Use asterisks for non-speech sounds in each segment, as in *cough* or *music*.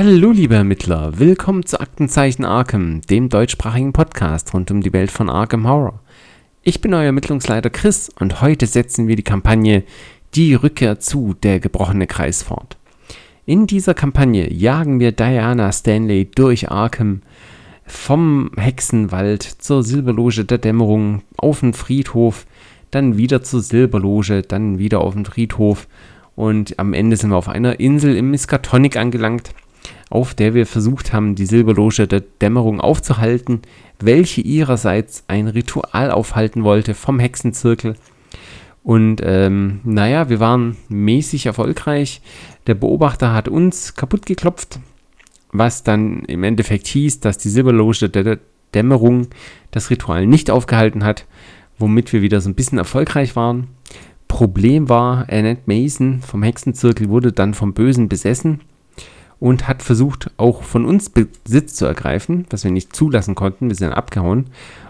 Hallo liebe Ermittler, willkommen zu Aktenzeichen Arkham, dem deutschsprachigen Podcast rund um die Welt von Arkham Horror. Ich bin euer Ermittlungsleiter Chris und heute setzen wir die Kampagne Die Rückkehr zu der gebrochene Kreis fort. In dieser Kampagne jagen wir Diana Stanley durch Arkham vom Hexenwald zur Silberloge der Dämmerung auf den Friedhof, dann wieder zur Silberloge, dann wieder auf den Friedhof und am Ende sind wir auf einer Insel im Miskatonic angelangt, auf der wir versucht haben, die Silberloge der Dämmerung aufzuhalten, welche ihrerseits ein Ritual aufhalten wollte vom Hexenzirkel. Und ähm, naja, wir waren mäßig erfolgreich. Der Beobachter hat uns kaputt geklopft, was dann im Endeffekt hieß, dass die Silberloge der Dämmerung das Ritual nicht aufgehalten hat, womit wir wieder so ein bisschen erfolgreich waren. Problem war, Annette Mason vom Hexenzirkel wurde dann vom Bösen besessen und hat versucht, auch von uns Besitz zu ergreifen, was wir nicht zulassen konnten. Wir sind abgehauen.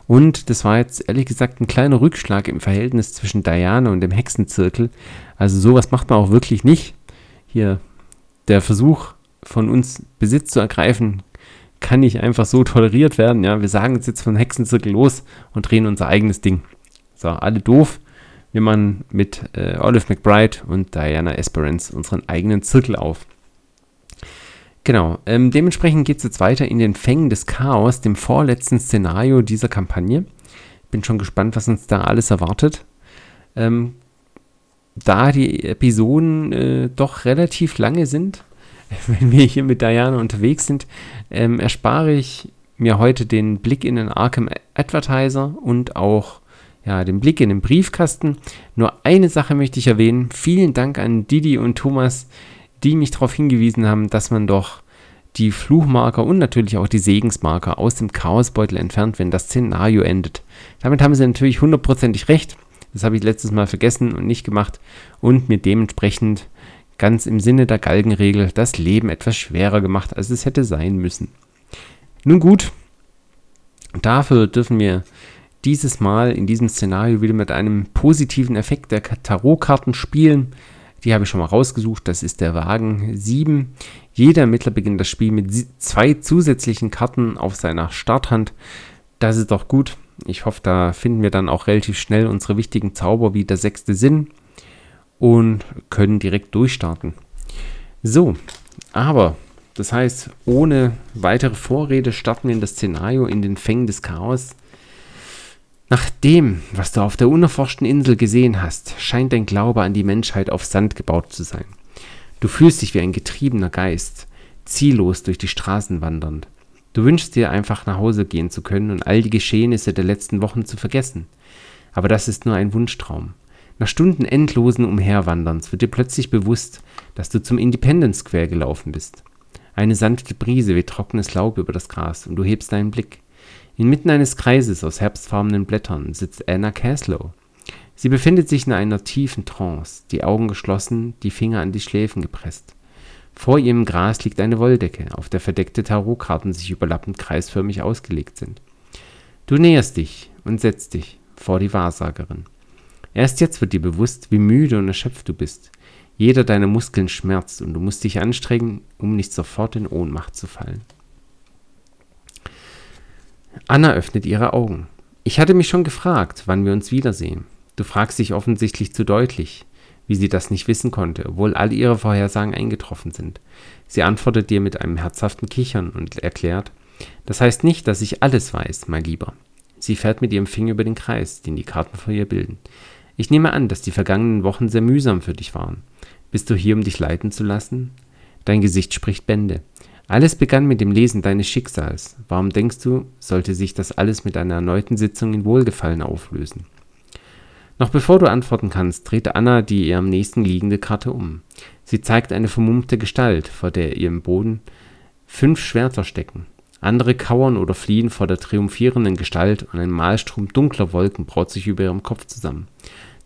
Und das war jetzt ehrlich gesagt ein kleiner Rückschlag im Verhältnis zwischen Diana und dem Hexenzirkel. Also sowas macht man auch wirklich nicht. Hier der Versuch von uns Besitz zu ergreifen, kann nicht einfach so toleriert werden. Ja, wir sagen jetzt von Hexenzirkel los und drehen unser eigenes Ding. So, alle doof wir machen mit äh, Olive McBride und Diana Esperance unseren eigenen Zirkel auf. Genau, ähm, dementsprechend geht es jetzt weiter in den Fängen des Chaos, dem vorletzten Szenario dieser Kampagne. Bin schon gespannt, was uns da alles erwartet. Ähm, da die Episoden äh, doch relativ lange sind, *laughs* wenn wir hier mit Diana unterwegs sind, ähm, erspare ich mir heute den Blick in den Arkham Advertiser und auch ja, den Blick in den Briefkasten. Nur eine Sache möchte ich erwähnen. Vielen Dank an Didi und Thomas, die mich darauf hingewiesen haben, dass man doch die Fluchmarker und natürlich auch die Segensmarker aus dem Chaosbeutel entfernt, wenn das Szenario endet. Damit haben sie natürlich hundertprozentig recht. Das habe ich letztes Mal vergessen und nicht gemacht und mir dementsprechend ganz im Sinne der Galgenregel das Leben etwas schwerer gemacht, als es hätte sein müssen. Nun gut, dafür dürfen wir dieses Mal in diesem Szenario wieder mit einem positiven Effekt der Tarotkarten spielen. Die habe ich schon mal rausgesucht. Das ist der Wagen 7. Jeder Ermittler beginnt das Spiel mit zwei zusätzlichen Karten auf seiner Starthand. Das ist doch gut. Ich hoffe, da finden wir dann auch relativ schnell unsere wichtigen Zauber wie der sechste Sinn und können direkt durchstarten. So, aber das heißt, ohne weitere Vorrede starten wir in das Szenario in den Fängen des Chaos. Nach dem, was du auf der unerforschten Insel gesehen hast, scheint dein Glaube an die Menschheit auf Sand gebaut zu sein. Du fühlst dich wie ein getriebener Geist, ziellos durch die Straßen wandernd. Du wünschst dir einfach nach Hause gehen zu können und all die Geschehnisse der letzten Wochen zu vergessen. Aber das ist nur ein Wunschtraum. Nach Stunden endlosen Umherwanderns wird dir plötzlich bewusst, dass du zum Independence Square gelaufen bist. Eine sanfte Brise weht trockenes Laub über das Gras und du hebst deinen Blick. Inmitten eines Kreises aus herbstfarbenen Blättern sitzt Anna Caslow. Sie befindet sich in einer tiefen Trance, die Augen geschlossen, die Finger an die Schläfen gepresst. Vor ihr im Gras liegt eine Wolldecke, auf der verdeckte Tarotkarten sich überlappend kreisförmig ausgelegt sind. Du näherst dich und setzt dich vor die Wahrsagerin. Erst jetzt wird dir bewusst, wie müde und erschöpft du bist. Jeder deiner Muskeln schmerzt und du musst dich anstrengen, um nicht sofort in Ohnmacht zu fallen. Anna öffnet ihre Augen. Ich hatte mich schon gefragt, wann wir uns wiedersehen. Du fragst dich offensichtlich zu deutlich, wie sie das nicht wissen konnte, obwohl alle ihre Vorhersagen eingetroffen sind. Sie antwortet dir mit einem herzhaften Kichern und erklärt, das heißt nicht, dass ich alles weiß, mein Lieber. Sie fährt mit ihrem Finger über den Kreis, den die Karten vor ihr bilden. Ich nehme an, dass die vergangenen Wochen sehr mühsam für dich waren. Bist du hier, um dich leiten zu lassen? Dein Gesicht spricht Bände. Alles begann mit dem Lesen deines Schicksals. Warum denkst du, sollte sich das alles mit einer erneuten Sitzung in Wohlgefallen auflösen? Noch bevor du antworten kannst, dreht Anna die ihr am nächsten liegende Karte um. Sie zeigt eine vermummte Gestalt, vor der ihr im Boden fünf Schwerter stecken. Andere kauern oder fliehen vor der triumphierenden Gestalt und ein Malstrom dunkler Wolken braut sich über ihrem Kopf zusammen.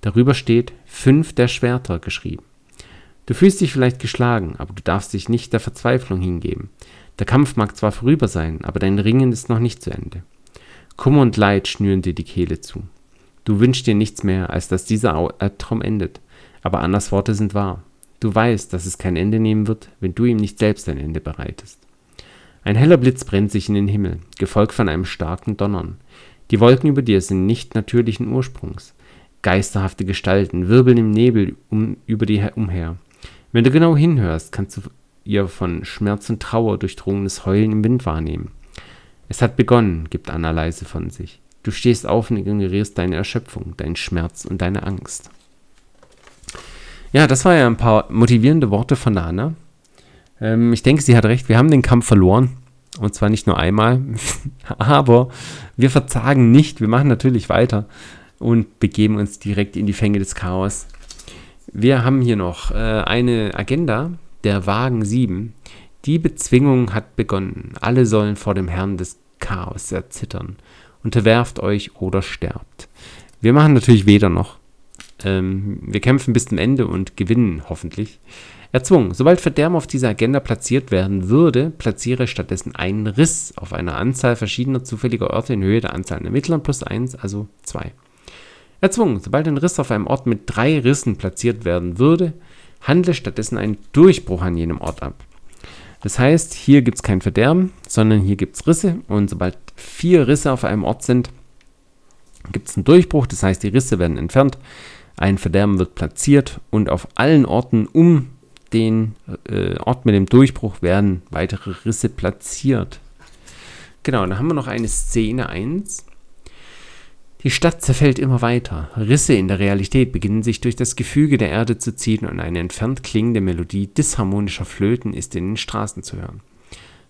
Darüber steht fünf der Schwerter geschrieben. Du fühlst dich vielleicht geschlagen, aber du darfst dich nicht der Verzweiflung hingeben. Der Kampf mag zwar vorüber sein, aber dein Ringen ist noch nicht zu Ende. Kummer und Leid schnüren dir die Kehle zu. Du wünschst dir nichts mehr, als dass dieser Albtraum endet. Aber Annas Worte sind wahr. Du weißt, dass es kein Ende nehmen wird, wenn du ihm nicht selbst ein Ende bereitest. Ein heller Blitz brennt sich in den Himmel, gefolgt von einem starken Donnern. Die Wolken über dir sind nicht natürlichen Ursprungs. Geisterhafte Gestalten wirbeln im Nebel um, über dir umher. Wenn du genau hinhörst, kannst du ihr von Schmerz und Trauer durchdrungenes Heulen im Wind wahrnehmen. Es hat begonnen, gibt Anna leise von sich. Du stehst auf und ignorierst deine Erschöpfung, deinen Schmerz und deine Angst. Ja, das war ja ein paar motivierende Worte von Anna. Ähm, ich denke, sie hat recht. Wir haben den Kampf verloren. Und zwar nicht nur einmal. *laughs* Aber wir verzagen nicht. Wir machen natürlich weiter und begeben uns direkt in die Fänge des Chaos. Wir haben hier noch äh, eine Agenda, der Wagen 7. Die Bezwingung hat begonnen. Alle sollen vor dem Herrn des Chaos erzittern. Unterwerft euch oder sterbt. Wir machen natürlich weder noch. Ähm, wir kämpfen bis zum Ende und gewinnen hoffentlich. Erzwungen. Sobald Verderben auf dieser Agenda platziert werden würde, platziere stattdessen einen Riss auf einer Anzahl verschiedener zufälliger Orte in Höhe der Anzahl der Ermittlern plus 1, also 2. Erzwungen. Sobald ein Riss auf einem Ort mit drei Rissen platziert werden würde, handle stattdessen einen Durchbruch an jenem Ort ab. Das heißt, hier gibt es kein Verderben, sondern hier gibt es Risse und sobald vier Risse auf einem Ort sind, gibt es einen Durchbruch. Das heißt, die Risse werden entfernt, ein Verderben wird platziert und auf allen Orten um den äh, Ort mit dem Durchbruch werden weitere Risse platziert. Genau, dann haben wir noch eine Szene 1. Die Stadt zerfällt immer weiter. Risse in der Realität beginnen sich durch das Gefüge der Erde zu ziehen und eine entfernt klingende Melodie disharmonischer Flöten ist in den Straßen zu hören.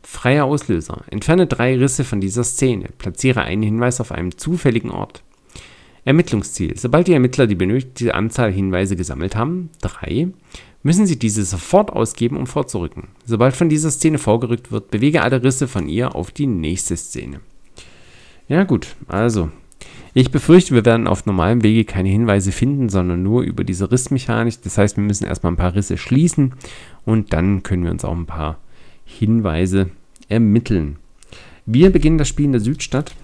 Freier Auslöser. Entferne drei Risse von dieser Szene. Platziere einen Hinweis auf einem zufälligen Ort. Ermittlungsziel. Sobald die Ermittler die benötigte Anzahl Hinweise gesammelt haben, 3, müssen sie diese sofort ausgeben, um vorzurücken. Sobald von dieser Szene vorgerückt wird, bewege alle Risse von ihr auf die nächste Szene. Ja gut, also. Ich befürchte, wir werden auf normalem Wege keine Hinweise finden, sondern nur über diese Rissmechanik. Das heißt, wir müssen erstmal ein paar Risse schließen und dann können wir uns auch ein paar Hinweise ermitteln. Wir beginnen das Spiel in der Südstadt.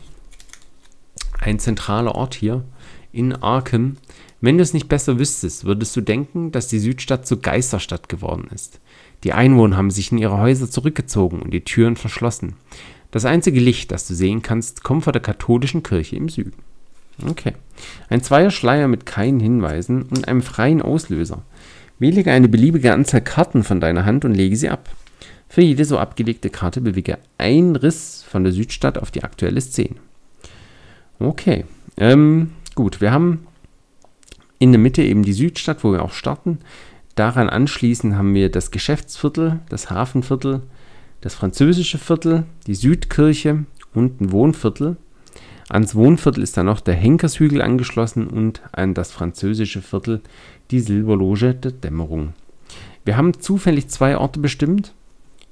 Ein zentraler Ort hier in Arkham wenn du es nicht besser wüsstest, würdest du denken, dass die Südstadt zur Geisterstadt geworden ist. Die Einwohner haben sich in ihre Häuser zurückgezogen und die Türen verschlossen. Das einzige Licht, das du sehen kannst, kommt von der katholischen Kirche im Süden. Okay. Ein zweier Schleier mit keinen Hinweisen und einem freien Auslöser. Wähle eine beliebige Anzahl Karten von deiner Hand und lege sie ab. Für jede so abgelegte Karte bewege ein Riss von der Südstadt auf die aktuelle Szene. Okay. Ähm, gut, wir haben in der Mitte eben die Südstadt, wo wir auch starten. Daran anschließend haben wir das Geschäftsviertel, das Hafenviertel, das französische Viertel, die Südkirche und ein Wohnviertel. Ans Wohnviertel ist dann noch der Henkershügel angeschlossen und an das französische Viertel die Silberloge der Dämmerung. Wir haben zufällig zwei Orte bestimmt,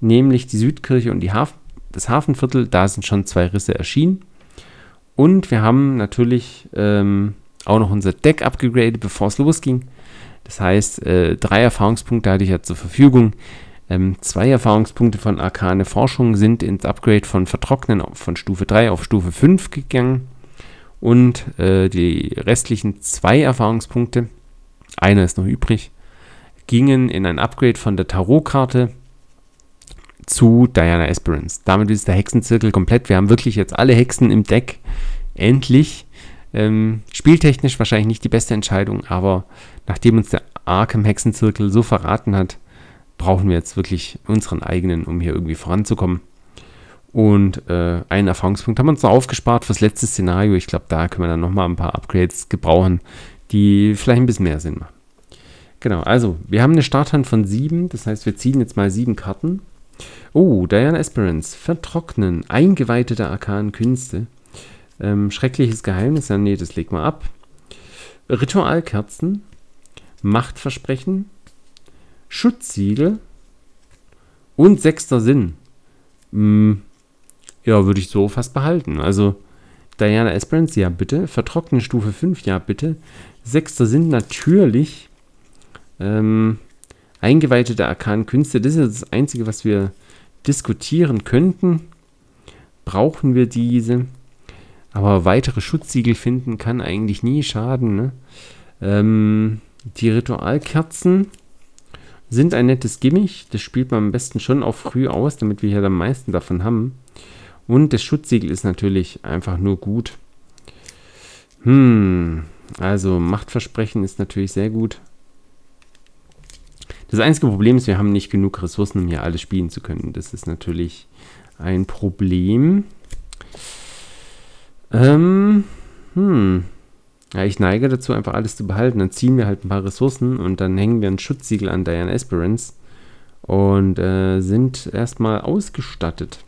nämlich die Südkirche und die Haf das Hafenviertel. Da sind schon zwei Risse erschienen. Und wir haben natürlich ähm, auch noch unser Deck abgegradet, bevor es losging. Das heißt, äh, drei Erfahrungspunkte hatte ich ja zur Verfügung. Ähm, zwei Erfahrungspunkte von Arkane Forschung sind ins Upgrade von Vertrocknen von Stufe 3 auf Stufe 5 gegangen. Und äh, die restlichen zwei Erfahrungspunkte, einer ist noch übrig, gingen in ein Upgrade von der Tarotkarte zu Diana Esperance. Damit ist der Hexenzirkel komplett. Wir haben wirklich jetzt alle Hexen im Deck. Endlich. Ähm, spieltechnisch wahrscheinlich nicht die beste Entscheidung, aber nachdem uns der Arkham Hexenzirkel so verraten hat, brauchen wir jetzt wirklich unseren eigenen, um hier irgendwie voranzukommen. Und äh, einen Erfahrungspunkt haben wir uns noch aufgespart fürs letzte Szenario. Ich glaube, da können wir dann nochmal ein paar Upgrades gebrauchen, die vielleicht ein bisschen mehr Sinn machen. Genau, also wir haben eine Starthand von sieben, das heißt, wir ziehen jetzt mal sieben Karten. Oh, Diana Esperance, Vertrocknen, eingeweihte der arkanen Künste. Ähm, schreckliches Geheimnis, ja, nee, das legt mal ab. Ritualkerzen, Machtversprechen, Schutzsiegel und sechster Sinn. Hm, ja, würde ich so fast behalten. Also Diana Esperance, ja bitte. Vertrocknen Stufe 5, ja bitte. Sechster Sinn natürlich. Ähm, Eingeweihte der arkanen Künste, das ist das Einzige, was wir diskutieren könnten. Brauchen wir diese? Aber weitere Schutzsiegel finden kann eigentlich nie schaden. Ne? Ähm, die Ritualkerzen. Sind ein nettes Gimmick. Das spielt man am besten schon auch früh aus, damit wir hier am meisten davon haben. Und das Schutzsiegel ist natürlich einfach nur gut. Hm, also Machtversprechen ist natürlich sehr gut. Das einzige Problem ist, wir haben nicht genug Ressourcen, um hier alles spielen zu können. Das ist natürlich ein Problem. Ähm, hm. Ja, ich neige dazu, einfach alles zu behalten. Dann ziehen wir halt ein paar Ressourcen und dann hängen wir ein Schutzsiegel an Diane Esperance und äh, sind erstmal ausgestattet.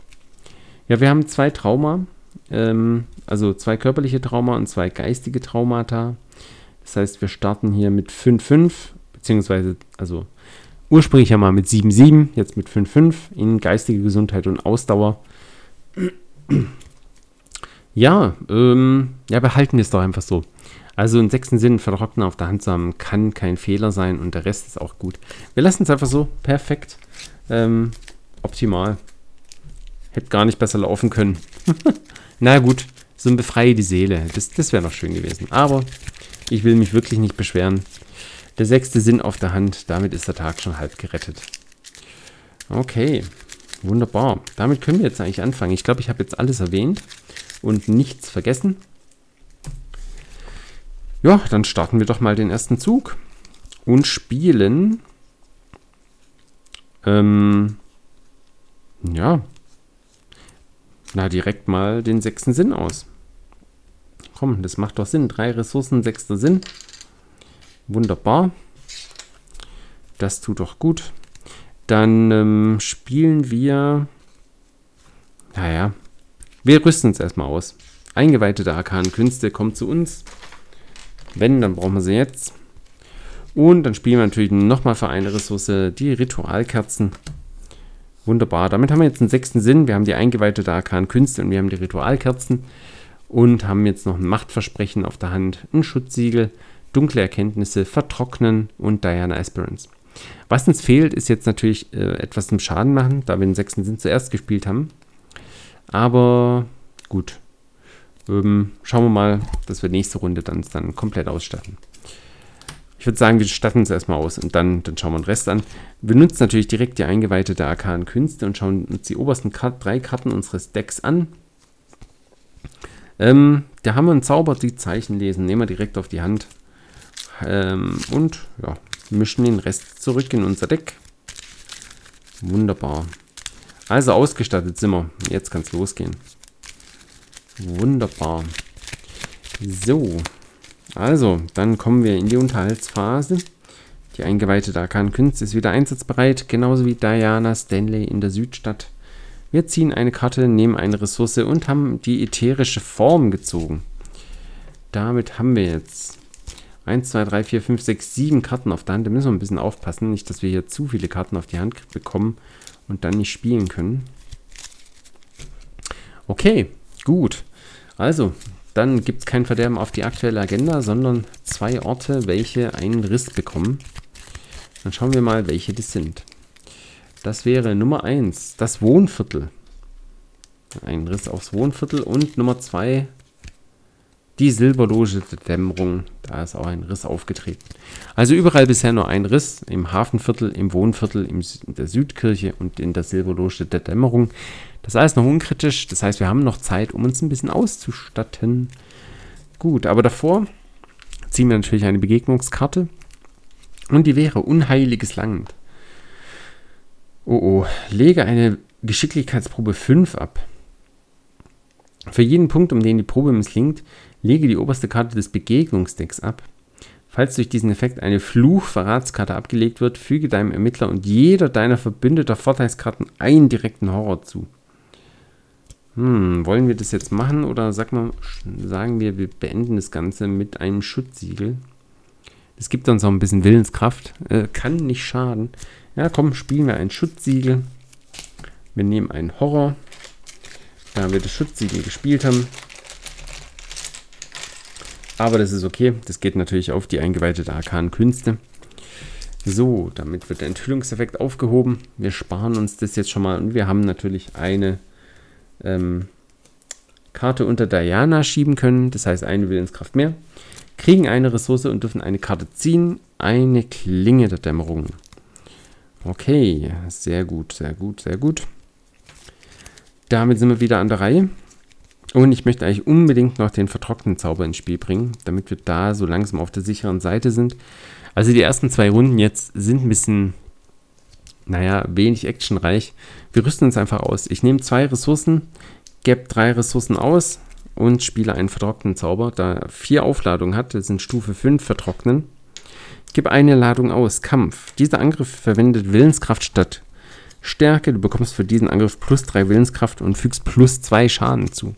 Ja, wir haben zwei Trauma, ähm, also zwei körperliche Trauma und zwei geistige Traumata. Das heißt, wir starten hier mit 5-5, beziehungsweise, also ursprünglich ja mal mit 7-7, jetzt mit 5-5 in geistige Gesundheit und Ausdauer. Ja, ähm, ja, behalten wir es doch einfach so. Also einen sechsten Sinn vertrocknen auf der Hand zu haben, kann kein Fehler sein und der Rest ist auch gut. Wir lassen es einfach so. Perfekt. Ähm, optimal. Hätte gar nicht besser laufen können. *laughs* Na gut, so ein Befreie die Seele. Das, das wäre noch schön gewesen. Aber ich will mich wirklich nicht beschweren. Der sechste Sinn auf der Hand, damit ist der Tag schon halb gerettet. Okay, wunderbar. Damit können wir jetzt eigentlich anfangen. Ich glaube, ich habe jetzt alles erwähnt und nichts vergessen. Ja, dann starten wir doch mal den ersten Zug und spielen. Ähm, ja, na, direkt mal den sechsten Sinn aus. Komm, das macht doch Sinn. Drei Ressourcen, sechster Sinn. Wunderbar. Das tut doch gut. Dann ähm, spielen wir. Naja, wir rüsten uns erstmal aus. Eingeweihte der arkanen Künste kommt zu uns. Wenn, dann brauchen wir sie jetzt. Und dann spielen wir natürlich nochmal für eine Ressource die Ritualkerzen. Wunderbar. Damit haben wir jetzt einen sechsten Sinn. Wir haben die eingeweihte der arkanen Künste und wir haben die Ritualkerzen. Und haben jetzt noch ein Machtversprechen auf der Hand, ein Schutzsiegel, dunkle Erkenntnisse, Vertrocknen und Diana Aspirants. Was uns fehlt, ist jetzt natürlich äh, etwas zum Schaden machen, da wir den sechsten Sinn zuerst gespielt haben. Aber gut. Ähm, schauen wir mal, dass wir nächste Runde dann, dann komplett ausstatten. Ich würde sagen, wir statten uns erstmal aus und dann, dann schauen wir den Rest an. Wir nutzen natürlich direkt die Eingeweihte der arkanen Künste und schauen uns die obersten drei Karten unseres Decks an. Ähm, da haben wir einen Zauber, die Zeichen lesen. Nehmen wir direkt auf die Hand. Ähm, und ja, mischen den Rest zurück in unser Deck. Wunderbar. Also ausgestattet sind wir. Jetzt kann es losgehen. Wunderbar. So. Also, dann kommen wir in die Unterhaltsphase. Die eingeweihte Darkan Künste ist wieder einsatzbereit, genauso wie Diana Stanley in der Südstadt. Wir ziehen eine Karte, nehmen eine Ressource und haben die ätherische Form gezogen. Damit haben wir jetzt 1, 2, 3, 4, 5, 6, 7 Karten auf der Hand. Da müssen wir ein bisschen aufpassen, nicht, dass wir hier zu viele Karten auf die Hand bekommen und dann nicht spielen können. Okay, gut. Also, dann gibt es kein Verderben auf die aktuelle Agenda, sondern zwei Orte, welche einen Riss bekommen. Dann schauen wir mal, welche das sind. Das wäre Nummer 1, das Wohnviertel. Ein Riss aufs Wohnviertel. Und Nummer 2, die Silberloge der Dämmerung. Da ist auch ein Riss aufgetreten. Also überall bisher nur ein Riss. Im Hafenviertel, im Wohnviertel, in der Südkirche und in der Silberloge der Dämmerung. Das ist alles noch unkritisch. Das heißt, wir haben noch Zeit, um uns ein bisschen auszustatten. Gut, aber davor ziehen wir natürlich eine Begegnungskarte. Und die wäre Unheiliges Land. Oh oh, lege eine Geschicklichkeitsprobe 5 ab. Für jeden Punkt, um den die Probe misslingt, lege die oberste Karte des Begegnungsdecks ab. Falls durch diesen Effekt eine Fluch-Verratskarte abgelegt wird, füge deinem Ermittler und jeder deiner verbündeter Vorteilskarten einen direkten Horror zu. Hm, wollen wir das jetzt machen oder sag mal, sagen wir, wir beenden das Ganze mit einem Schutzsiegel? Das gibt uns auch ein bisschen Willenskraft. Äh, kann nicht schaden. Ja, komm, spielen wir ein Schutzsiegel. Wir nehmen einen Horror. Da wir das Schutzsiegel gespielt haben. Aber das ist okay. Das geht natürlich auf die eingeweihte der arkanen Künste. So, damit wird der Enthüllungseffekt aufgehoben. Wir sparen uns das jetzt schon mal und wir haben natürlich eine ähm, Karte unter Diana schieben können, das heißt eine Willenskraft mehr, kriegen eine Ressource und dürfen eine Karte ziehen, eine Klinge der Dämmerung. Okay, sehr gut, sehr gut, sehr gut. Damit sind wir wieder an der Reihe. Und ich möchte eigentlich unbedingt noch den vertrockneten Zauber ins Spiel bringen, damit wir da so langsam auf der sicheren Seite sind. Also die ersten zwei Runden jetzt sind ein bisschen, naja, wenig actionreich. Wir rüsten uns einfach aus. Ich nehme zwei Ressourcen, gebe drei Ressourcen aus und spiele einen vertrockneten Zauber. Da er vier Aufladungen hat, das sind Stufe 5 vertrocknen. Gib eine Ladung aus. Kampf. Dieser Angriff verwendet Willenskraft statt Stärke. Du bekommst für diesen Angriff plus 3 Willenskraft und fügst plus 2 Schaden zu.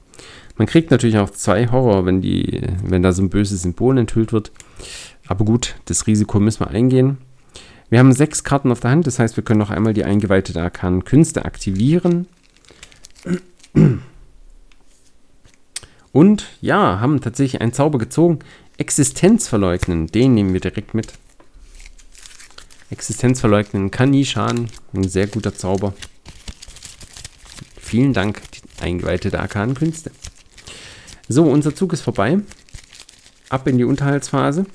Man kriegt natürlich auch 2 Horror, wenn, die, wenn da so ein böses Symbol enthüllt wird. Aber gut, das Risiko müssen wir eingehen. Wir haben sechs Karten auf der Hand, das heißt, wir können noch einmal die eingeweihte arkanen Künste aktivieren. Und ja, haben tatsächlich einen Zauber gezogen. Existenz verleugnen, den nehmen wir direkt mit. Existenz verleugnen kann nie schaden. Ein sehr guter Zauber. Vielen Dank, die eingeweihte arkanen Künste. So, unser Zug ist vorbei. Ab in die Unterhaltsphase.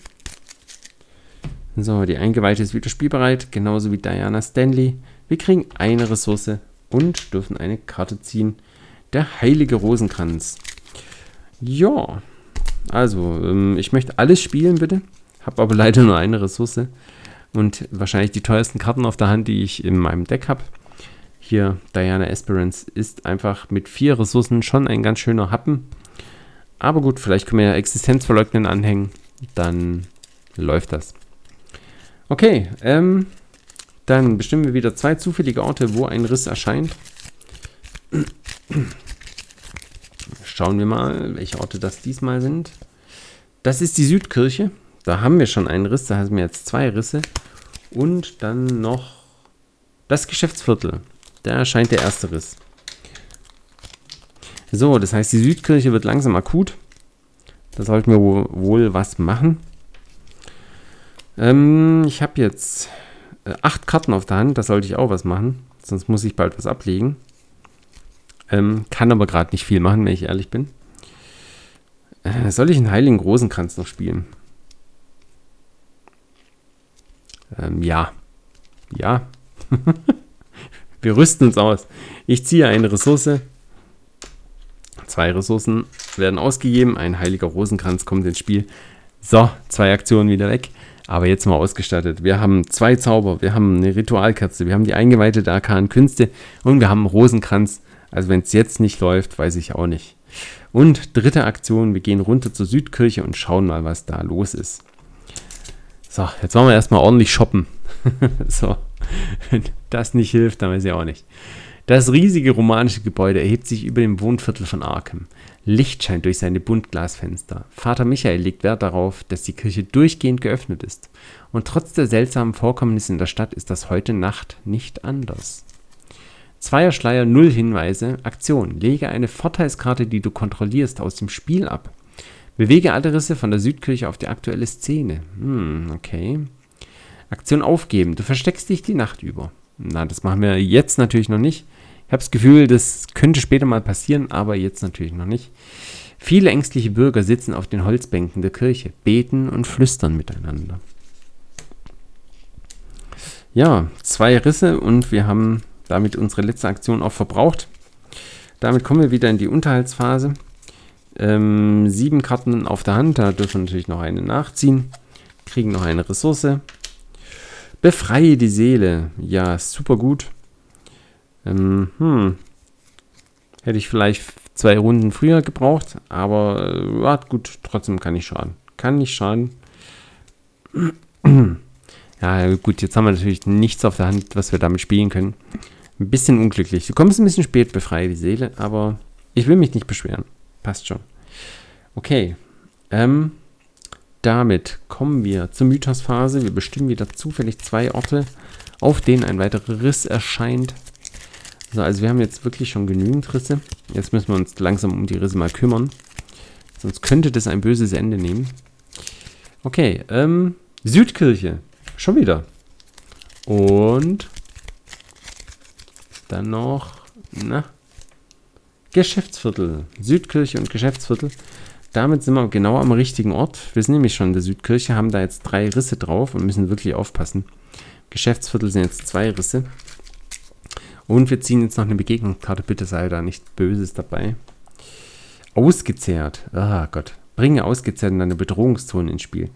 So, die Eingeweihte ist wieder spielbereit, genauso wie Diana Stanley. Wir kriegen eine Ressource und dürfen eine Karte ziehen. Der Heilige Rosenkranz. Ja, also, ähm, ich möchte alles spielen, bitte. Habe aber leider nur eine Ressource. Und wahrscheinlich die teuersten Karten auf der Hand, die ich in meinem Deck habe. Hier, Diana Esperance ist einfach mit vier Ressourcen schon ein ganz schöner Happen. Aber gut, vielleicht können wir ja Existenzverleugnen anhängen. Dann läuft das. Okay, ähm, dann bestimmen wir wieder zwei zufällige Orte, wo ein Riss erscheint. Schauen wir mal, welche Orte das diesmal sind. Das ist die Südkirche. Da haben wir schon einen Riss, da haben wir jetzt zwei Risse. Und dann noch das Geschäftsviertel. Da erscheint der erste Riss. So, das heißt, die Südkirche wird langsam akut. Da sollten wir wohl was machen. Ähm, ich habe jetzt äh, acht Karten auf der Hand, da sollte ich auch was machen. Sonst muss ich bald was ablegen. Ähm, kann aber gerade nicht viel machen, wenn ich ehrlich bin. Äh, soll ich einen Heiligen Rosenkranz noch spielen? Ähm, ja. Ja. *laughs* Wir rüsten uns aus. Ich ziehe eine Ressource. Zwei Ressourcen werden ausgegeben. Ein heiliger Rosenkranz kommt ins Spiel. So, zwei Aktionen wieder weg. Aber jetzt mal ausgestattet. Wir haben zwei Zauber, wir haben eine Ritualkerze, wir haben die eingeweihte arkanen Künste und wir haben einen Rosenkranz also wenn es jetzt nicht läuft, weiß ich auch nicht. Und dritte Aktion, wir gehen runter zur Südkirche und schauen mal, was da los ist. So, jetzt wollen wir erstmal ordentlich shoppen. *laughs* so, wenn das nicht hilft, dann weiß ich auch nicht. Das riesige romanische Gebäude erhebt sich über dem Wohnviertel von Arkham. Licht scheint durch seine Buntglasfenster. Vater Michael legt Wert darauf, dass die Kirche durchgehend geöffnet ist. Und trotz der seltsamen Vorkommnisse in der Stadt ist das heute Nacht nicht anders. Zweierschleier Null Hinweise. Aktion. Lege eine Vorteilskarte, die du kontrollierst, aus dem Spiel ab. Bewege alle Risse von der Südkirche auf die aktuelle Szene. Hm, okay. Aktion aufgeben. Du versteckst dich die Nacht über. Na, das machen wir jetzt natürlich noch nicht. Ich habe das Gefühl, das könnte später mal passieren, aber jetzt natürlich noch nicht. Viele ängstliche Bürger sitzen auf den Holzbänken der Kirche, beten und flüstern miteinander. Ja, zwei Risse und wir haben damit unsere letzte Aktion auch verbraucht. Damit kommen wir wieder in die Unterhaltsphase. Ähm, sieben Karten auf der Hand, da dürfen wir natürlich noch eine nachziehen. Kriegen noch eine Ressource. Befreie die Seele. Ja, super gut. Ähm, hm. Hätte ich vielleicht zwei Runden früher gebraucht, aber äh, ja, gut, trotzdem kann ich schaden. Kann nicht schaden. *clears throat* ja, gut, jetzt haben wir natürlich nichts auf der Hand, was wir damit spielen können. Ein bisschen unglücklich. Du kommst ein bisschen spät, befreie die Seele, aber ich will mich nicht beschweren. Passt schon. Okay. Ähm, damit kommen wir zur Mythosphase. Wir bestimmen wieder zufällig zwei Orte, auf denen ein weiterer Riss erscheint. So, also wir haben jetzt wirklich schon genügend Risse. Jetzt müssen wir uns langsam um die Risse mal kümmern. Sonst könnte das ein böses Ende nehmen. Okay, ähm, Südkirche. Schon wieder. Und dann noch, na, Geschäftsviertel. Südkirche und Geschäftsviertel. Damit sind wir genau am richtigen Ort. Wir sind nämlich schon in der Südkirche, haben da jetzt drei Risse drauf und müssen wirklich aufpassen. Geschäftsviertel sind jetzt zwei Risse. Und wir ziehen jetzt noch eine Begegnungskarte. Bitte sei da nicht Böses dabei. Ausgezehrt. Ah Gott. Bringe ausgezehrt in deine Bedrohungszone ins Spiel.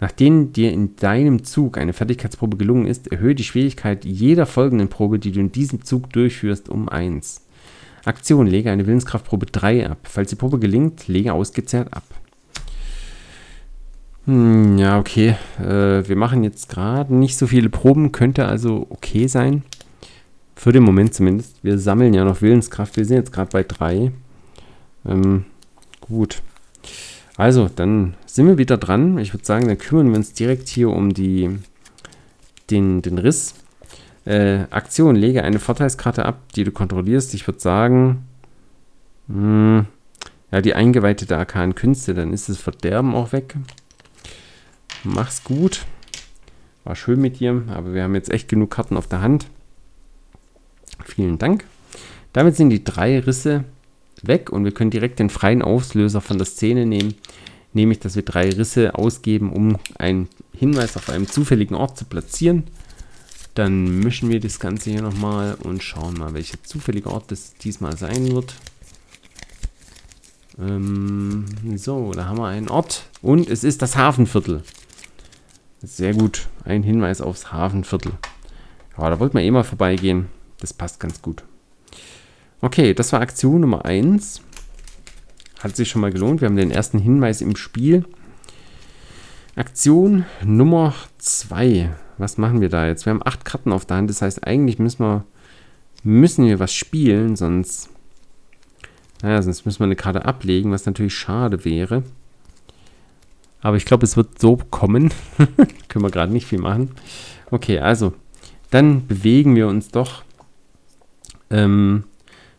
Nachdem dir in deinem Zug eine Fertigkeitsprobe gelungen ist, erhöhe die Schwierigkeit jeder folgenden Probe, die du in diesem Zug durchführst, um 1. Aktion, lege eine Willenskraftprobe 3 ab. Falls die Probe gelingt, lege ausgezehrt ab. Hm, ja, okay. Äh, wir machen jetzt gerade nicht so viele Proben, könnte also okay sein. Für den Moment zumindest. Wir sammeln ja noch Willenskraft. Wir sind jetzt gerade bei 3. Ähm, gut. Also, dann sind wir wieder dran. Ich würde sagen, dann kümmern wir uns direkt hier um die, den, den Riss. Äh, Aktion, lege eine Vorteilskarte ab, die du kontrollierst. Ich würde sagen, mh, hm, ja, die Eingeweihte der arkanen Künste, dann ist das Verderben auch weg. Mach's gut. War schön mit dir, aber wir haben jetzt echt genug Karten auf der Hand. Vielen Dank. Damit sind die drei Risse weg und wir können direkt den freien Auslöser von der Szene nehmen, nämlich dass wir drei Risse ausgeben, um einen Hinweis auf einem zufälligen Ort zu platzieren. Dann mischen wir das Ganze hier nochmal und schauen mal, welcher zufällige Ort das diesmal sein wird. Ähm, so, da haben wir einen Ort und es ist das Hafenviertel. Sehr gut, ein Hinweis aufs Hafenviertel. Ja, da wollten wir eh mal vorbeigehen. Das passt ganz gut. Okay, das war Aktion Nummer 1. Hat sich schon mal gelohnt. Wir haben den ersten Hinweis im Spiel. Aktion Nummer 2. Was machen wir da jetzt? Wir haben acht Karten auf der Hand. Das heißt, eigentlich müssen wir, müssen wir was spielen, sonst, naja, sonst müssen wir eine Karte ablegen, was natürlich schade wäre. Aber ich glaube, es wird so kommen. *laughs* Können wir gerade nicht viel machen. Okay, also, dann bewegen wir uns doch ähm,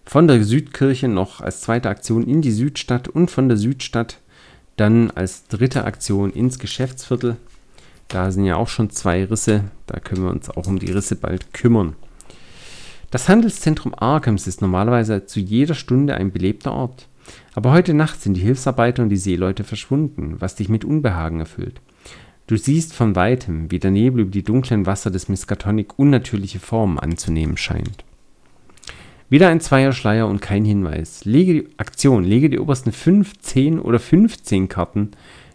von der Südkirche noch als zweite Aktion in die Südstadt und von der Südstadt dann als dritte Aktion ins Geschäftsviertel. Da sind ja auch schon zwei Risse, da können wir uns auch um die Risse bald kümmern. Das Handelszentrum Arkhams ist normalerweise zu jeder Stunde ein belebter Ort. Aber heute Nacht sind die Hilfsarbeiter und die Seeleute verschwunden, was dich mit Unbehagen erfüllt. Du siehst von weitem, wie der Nebel über die dunklen Wasser des Miskatonic unnatürliche Formen anzunehmen scheint. Wieder ein Zweierschleier und kein Hinweis. Lege die Aktion, lege die obersten 5, 10 oder 15 Karten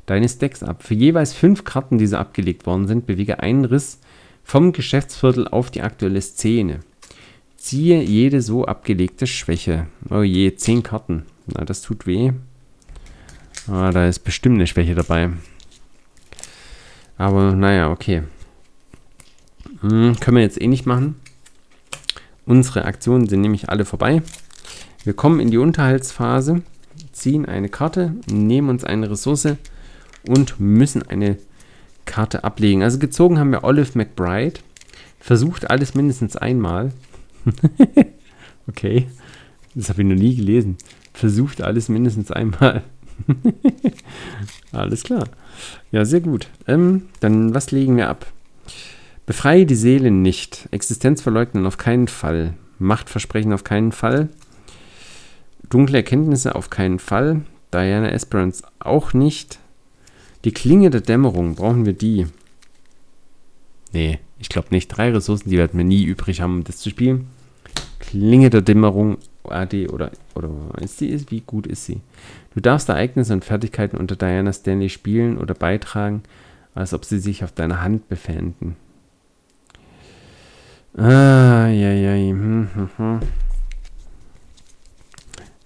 deines Decks ab. Für jeweils 5 Karten, die so abgelegt worden sind, bewege einen Riss vom Geschäftsviertel auf die aktuelle Szene. Ziehe jede so abgelegte Schwäche. Oh je, 10 Karten. Na, das tut weh. Ah, da ist bestimmt eine Schwäche dabei. Aber naja, okay. Hm, können wir jetzt eh nicht machen. Unsere Aktionen sind nämlich alle vorbei. Wir kommen in die Unterhaltsphase, ziehen eine Karte, nehmen uns eine Ressource und müssen eine Karte ablegen. Also gezogen haben wir Olive McBride. Versucht alles mindestens einmal. *laughs* okay, das habe ich noch nie gelesen. Versucht alles mindestens einmal. *laughs* alles klar. Ja, sehr gut. Ähm, dann was legen wir ab? Befreie die Seele nicht. Existenz verleugnen auf keinen Fall. Machtversprechen auf keinen Fall. Dunkle Erkenntnisse auf keinen Fall. Diana Esperance auch nicht. Die Klinge der Dämmerung, brauchen wir die? Nee, ich glaube nicht. Drei Ressourcen, die werden wir nie übrig haben, um das zu spielen. Klinge der Dämmerung, AD oder, oder ist sie, wie gut ist sie? Du darfst Ereignisse und Fertigkeiten unter Diana Stanley spielen oder beitragen, als ob sie sich auf deiner Hand befänden. Ah, ja, ja. Hm, hm, hm.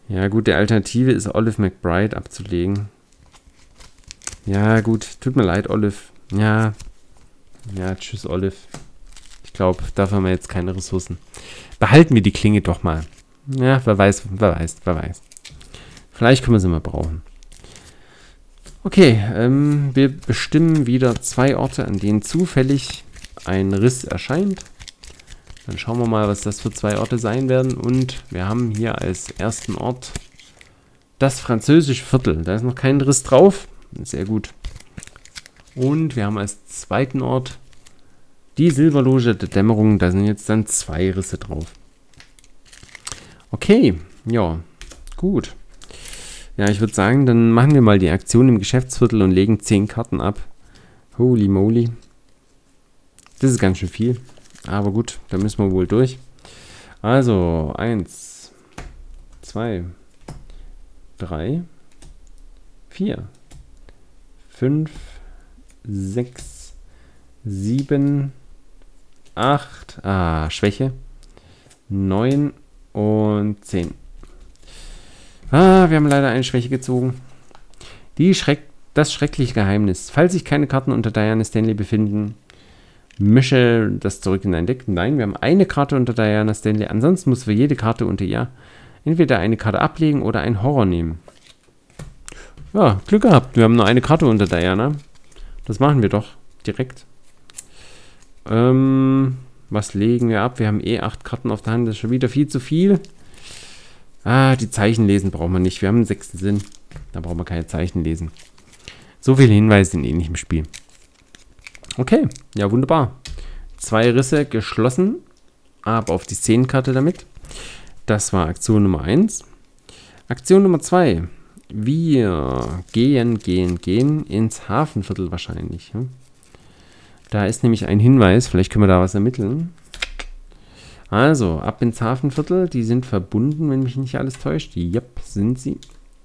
Ja, gut, die Alternative ist Olive McBride abzulegen. Ja, gut, tut mir leid, Olive. Ja. Ja, tschüss, Olive. Ich glaube, dafür haben wir jetzt keine Ressourcen. Behalten wir die Klinge doch mal. Ja, wer weiß, wer weiß, wer weiß. Vielleicht können wir sie mal brauchen. Okay, ähm, wir bestimmen wieder zwei Orte, an denen zufällig ein Riss erscheint. Dann schauen wir mal, was das für zwei Orte sein werden. Und wir haben hier als ersten Ort das französische Viertel. Da ist noch kein Riss drauf. Sehr gut. Und wir haben als zweiten Ort die Silberloge der Dämmerung. Da sind jetzt dann zwei Risse drauf. Okay, ja, gut. Ja, ich würde sagen, dann machen wir mal die Aktion im Geschäftsviertel und legen 10 Karten ab. Holy moly. Das ist ganz schön viel. Aber gut, da müssen wir wohl durch. Also, eins, zwei, drei, vier, fünf, sechs, sieben, acht, ah, Schwäche, neun und zehn. Ah, wir haben leider eine Schwäche gezogen. Die Schreck, das schreckliche Geheimnis. Falls sich keine Karten unter Diana Stanley befinden, mische das zurück in dein Deck. Nein, wir haben eine Karte unter Diana Stanley. Ansonsten muss für jede Karte unter ihr entweder eine Karte ablegen oder einen Horror nehmen. Ja, Glück gehabt. Wir haben nur eine Karte unter Diana. Das machen wir doch direkt. Ähm, was legen wir ab? Wir haben eh acht Karten auf der Hand. Das ist schon wieder viel zu viel. Ah, die Zeichen lesen brauchen wir nicht. Wir haben einen sechsten Sinn. Da brauchen wir keine Zeichen lesen. So viele Hinweise sind nicht im Spiel. Okay, ja wunderbar. Zwei Risse geschlossen. Ab auf die Szenenkarte damit. Das war Aktion Nummer 1. Aktion Nummer 2. Wir gehen, gehen, gehen ins Hafenviertel wahrscheinlich. Da ist nämlich ein Hinweis, vielleicht können wir da was ermitteln. Also, ab ins Hafenviertel, die sind verbunden, wenn mich nicht alles täuscht. Yep, sind sie.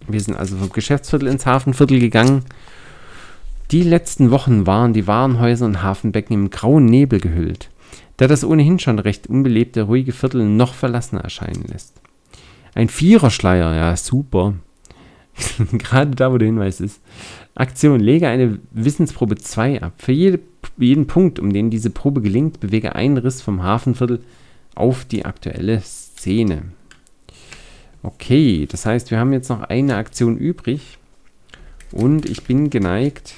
Wir sind also vom Geschäftsviertel ins Hafenviertel gegangen. Die letzten Wochen waren die Warenhäuser und Hafenbecken im grauen Nebel gehüllt, der das ohnehin schon recht unbelebte, ruhige Viertel noch verlassener erscheinen lässt. Ein Viererschleier, ja, super. *laughs* Gerade da, wo der Hinweis ist. Aktion, lege eine Wissensprobe 2 ab. Für jede, jeden Punkt, um den diese Probe gelingt, bewege einen Riss vom Hafenviertel auf die aktuelle Szene. Okay, das heißt, wir haben jetzt noch eine Aktion übrig. Und ich bin geneigt.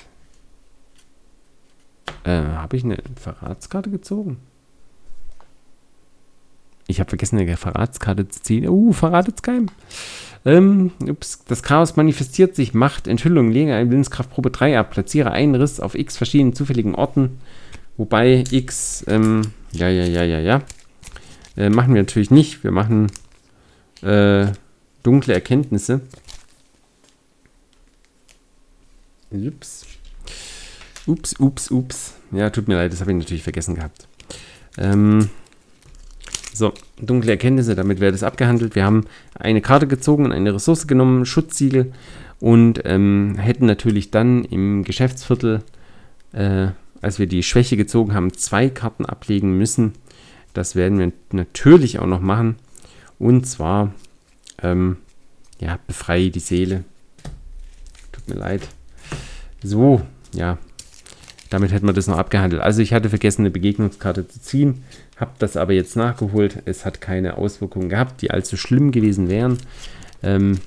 Äh, habe ich eine Verratskarte gezogen? Ich habe vergessen, eine Verratskarte zu ziehen. Uh, verratet's keinem. Ähm, ups, das Chaos manifestiert sich, Macht, Enthüllung, lege eine Willenskraftprobe 3 ab, platziere einen Riss auf x verschiedenen zufälligen Orten, wobei x, ähm, ja, ja, ja, ja, ja, äh, machen wir natürlich nicht, wir machen äh, dunkle Erkenntnisse. Ups. Ups, ups, ups. Ja, tut mir leid, das habe ich natürlich vergessen gehabt. Ähm, so, dunkle Erkenntnisse, damit wäre das abgehandelt. Wir haben eine Karte gezogen und eine Ressource genommen, Schutzsiegel und ähm, hätten natürlich dann im Geschäftsviertel, äh, als wir die Schwäche gezogen haben, zwei Karten ablegen müssen. Das werden wir natürlich auch noch machen. Und zwar, ähm, ja, befreie die Seele. Tut mir leid. So, ja, damit hätten wir das noch abgehandelt. Also ich hatte vergessen, eine Begegnungskarte zu ziehen, habe das aber jetzt nachgeholt. Es hat keine Auswirkungen gehabt, die allzu schlimm gewesen wären. Ähm,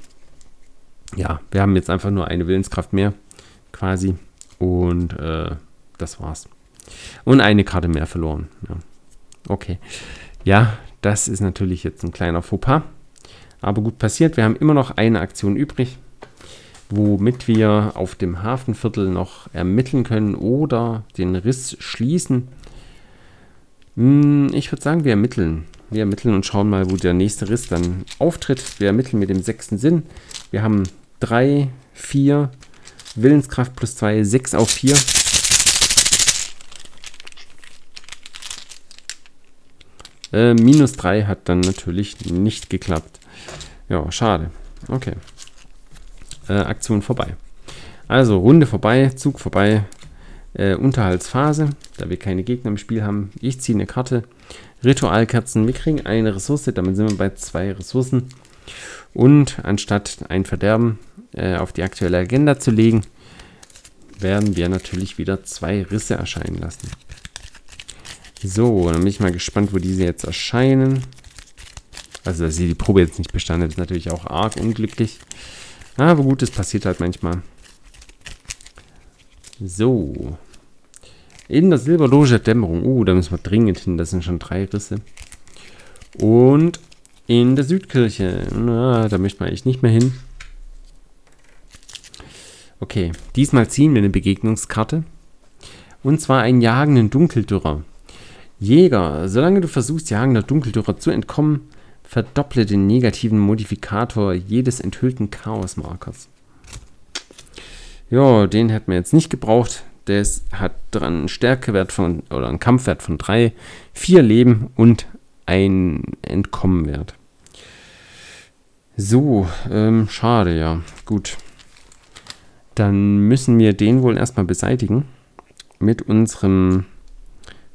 ja, wir haben jetzt einfach nur eine Willenskraft mehr, quasi. Und äh, das war's. Und eine Karte mehr verloren. Ja. Okay. Ja, das ist natürlich jetzt ein kleiner Fauxpas. Aber gut passiert. Wir haben immer noch eine Aktion übrig womit wir auf dem Hafenviertel noch ermitteln können oder den Riss schließen. Hm, ich würde sagen, wir ermitteln. Wir ermitteln und schauen mal, wo der nächste Riss dann auftritt. Wir ermitteln mit dem sechsten Sinn. Wir haben 3, 4, Willenskraft plus 2, 6 auf 4. Äh, minus 3 hat dann natürlich nicht geklappt. Ja, schade. Okay äh, Aktion vorbei. Also Runde vorbei, Zug vorbei, äh, Unterhaltsphase, da wir keine Gegner im Spiel haben. Ich ziehe eine Karte, Ritualkerzen, wir kriegen eine Ressource, damit sind wir bei zwei Ressourcen. Und anstatt ein Verderben äh, auf die aktuelle Agenda zu legen, werden wir natürlich wieder zwei Risse erscheinen lassen. So, dann bin ich mal gespannt, wo diese jetzt erscheinen. Also, dass sie die Probe jetzt nicht bestanden ist natürlich auch arg unglücklich. Aber gut, es passiert halt manchmal. So. In der Silberloge Dämmerung. Uh, da müssen wir dringend hin. Das sind schon drei Risse. Und in der Südkirche. Na, da möchte man eigentlich nicht mehr hin. Okay, diesmal ziehen wir eine Begegnungskarte. Und zwar einen jagenden Dunkeldürrer. Jäger, solange du versuchst, jagender Dunkeldürrer zu entkommen, Verdopple den negativen Modifikator jedes enthüllten Chaosmarkers. Ja, den hätten wir jetzt nicht gebraucht. Der hat dran einen Stärkewert von, oder einen Kampfwert von 3, 4 Leben und ein Entkommenwert. So, ähm, schade, ja. Gut. Dann müssen wir den wohl erstmal beseitigen. Mit unserem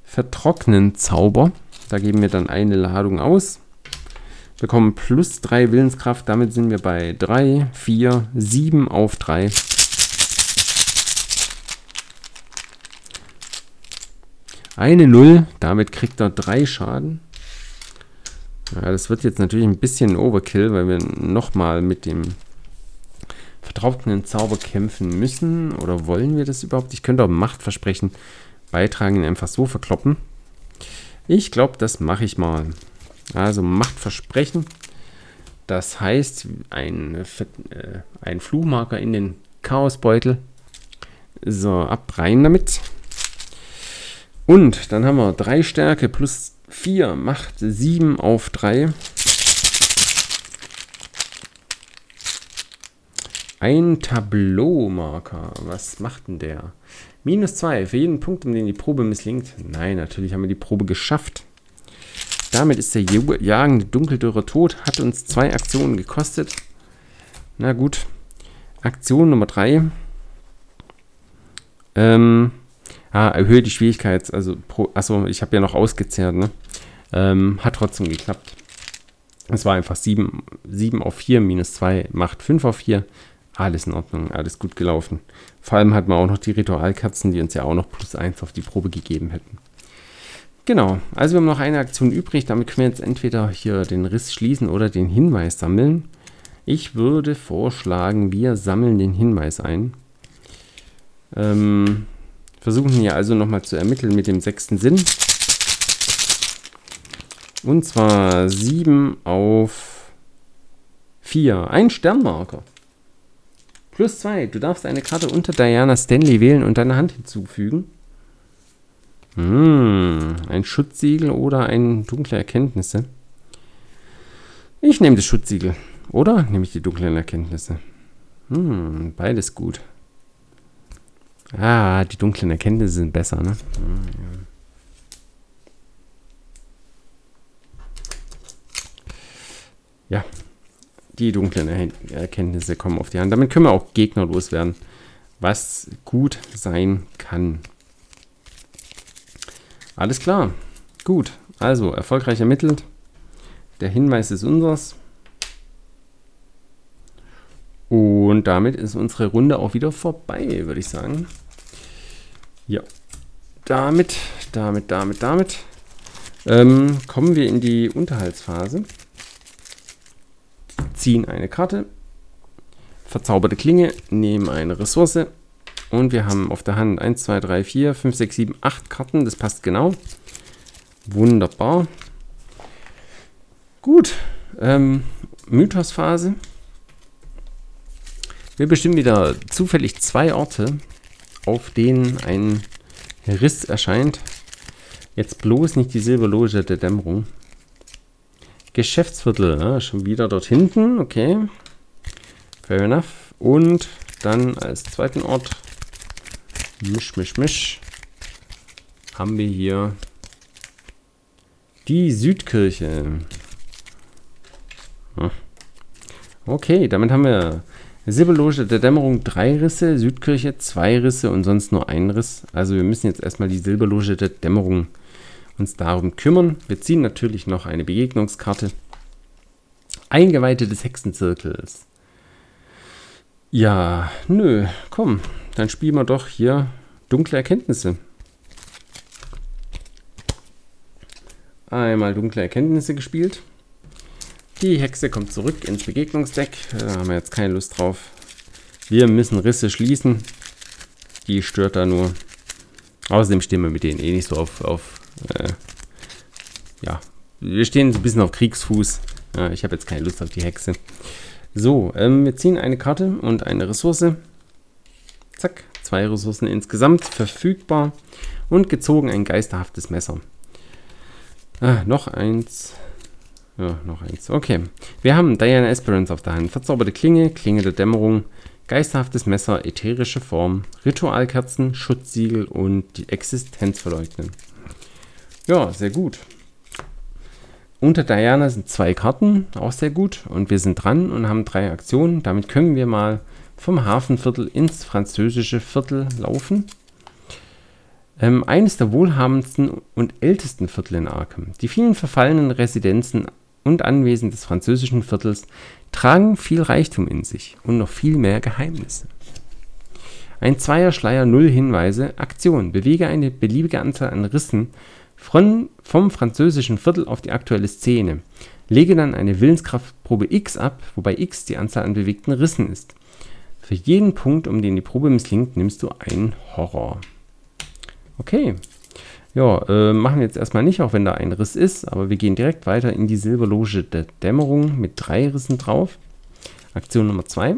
Vertrocknen Zauber. Da geben wir dann eine Ladung aus. Bekommen plus 3 Willenskraft. Damit sind wir bei 3, 4, 7 auf 3. Eine 0. Damit kriegt er 3 Schaden. Ja, das wird jetzt natürlich ein bisschen Overkill, weil wir nochmal mit dem vertrauten Zauber kämpfen müssen. Oder wollen wir das überhaupt? Ich könnte auch Machtversprechen beitragen, ihn einfach so verkloppen. Ich glaube, das mache ich mal. Also Machtversprechen. Das heißt, ein, äh, ein Fluchmarker in den Chaosbeutel. So, ab rein damit. Und dann haben wir drei Stärke plus 4 macht 7 auf 3. Ein Tableau-Marker. Was macht denn der? Minus 2 für jeden Punkt, um den die Probe misslingt. Nein, natürlich haben wir die Probe geschafft. Damit ist der jagende Dunkeldürre tot. Hat uns zwei Aktionen gekostet. Na gut. Aktion Nummer 3. Ähm, ah, erhöhe die Schwierigkeit. Also, pro, achso, ich habe ja noch ausgezehrt, ne? Ähm, hat trotzdem geklappt. Es war einfach 7, 7 auf 4 minus 2 macht 5 auf 4. Alles in Ordnung, alles gut gelaufen. Vor allem hat man auch noch die Ritualkerzen, die uns ja auch noch plus 1 auf die Probe gegeben hätten. Genau, also wir haben noch eine Aktion übrig. Damit können wir jetzt entweder hier den Riss schließen oder den Hinweis sammeln. Ich würde vorschlagen, wir sammeln den Hinweis ein. Ähm, versuchen hier also nochmal zu ermitteln mit dem sechsten Sinn. Und zwar 7 auf 4. Ein Sternmarker. Plus 2. Du darfst eine Karte unter Diana Stanley wählen und deine Hand hinzufügen. Hm, ein Schutzsiegel oder ein dunkle Erkenntnisse. Ich nehme das Schutzsiegel. Oder nehme ich die dunklen Erkenntnisse? Hm, beides gut. Ah, die dunklen Erkenntnisse sind besser, ne? Hm, ja. ja, die dunklen Erkenntnisse kommen auf die Hand. Damit können wir auch Gegner loswerden, was gut sein kann. Alles klar. Gut. Also, erfolgreich ermittelt. Der Hinweis ist unseres. Und damit ist unsere Runde auch wieder vorbei, würde ich sagen. Ja. Damit, damit, damit, damit ähm, kommen wir in die Unterhaltsphase ziehen eine Karte, verzauberte Klinge, nehmen eine Ressource und wir haben auf der Hand 1, 2, 3, 4, 5, 6, 7, 8 Karten. Das passt genau. Wunderbar. Gut. Ähm, Mythosphase. Wir bestimmen wieder zufällig zwei Orte, auf denen ein Riss erscheint. Jetzt bloß nicht die Silberloge der Dämmerung. Geschäftsviertel, ja, schon wieder dort hinten, okay. Fair enough. Und dann als zweiten Ort, misch, misch, misch, haben wir hier die Südkirche. Okay, damit haben wir Silberloge der Dämmerung drei Risse, Südkirche zwei Risse und sonst nur ein Riss. Also wir müssen jetzt erstmal die Silberloge der Dämmerung uns darum kümmern. Wir ziehen natürlich noch eine Begegnungskarte. Eingeweihte des Hexenzirkels. Ja, nö, komm, dann spielen wir doch hier dunkle Erkenntnisse. Einmal dunkle Erkenntnisse gespielt. Die Hexe kommt zurück ins Begegnungsdeck. Da haben wir jetzt keine Lust drauf. Wir müssen Risse schließen. Die stört da nur. Außerdem stehen wir mit denen eh nicht so auf, auf äh, ja, wir stehen ein bisschen auf Kriegsfuß. Ja, ich habe jetzt keine Lust auf die Hexe. So, ähm, wir ziehen eine Karte und eine Ressource. Zack, zwei Ressourcen insgesamt verfügbar. Und gezogen ein geisterhaftes Messer. Ah, noch eins. Ja, noch eins. Okay. Wir haben Diana Esperance auf der Hand. Verzauberte Klinge, Klinge der Dämmerung, geisterhaftes Messer, ätherische Form, Ritualkerzen, Schutzsiegel und die Existenz verleugnen. Ja, sehr gut. Unter Diana sind zwei Karten, auch sehr gut. Und wir sind dran und haben drei Aktionen. Damit können wir mal vom Hafenviertel ins französische Viertel laufen. Ähm, eines der wohlhabendsten und ältesten Viertel in Arkham. Die vielen verfallenen Residenzen und Anwesen des französischen Viertels tragen viel Reichtum in sich und noch viel mehr Geheimnisse. Ein Zweierschleier, null Hinweise, Aktion. Bewege eine beliebige Anzahl an Rissen von, vom französischen Viertel auf die aktuelle Szene. Lege dann eine Willenskraftprobe X ab, wobei X die Anzahl an bewegten Rissen ist. Für jeden Punkt, um den die Probe misslingt, nimmst du einen Horror. Okay. Ja, äh, machen wir jetzt erstmal nicht, auch wenn da ein Riss ist, aber wir gehen direkt weiter in die Silberloge der Dämmerung mit drei Rissen drauf. Aktion Nummer zwei.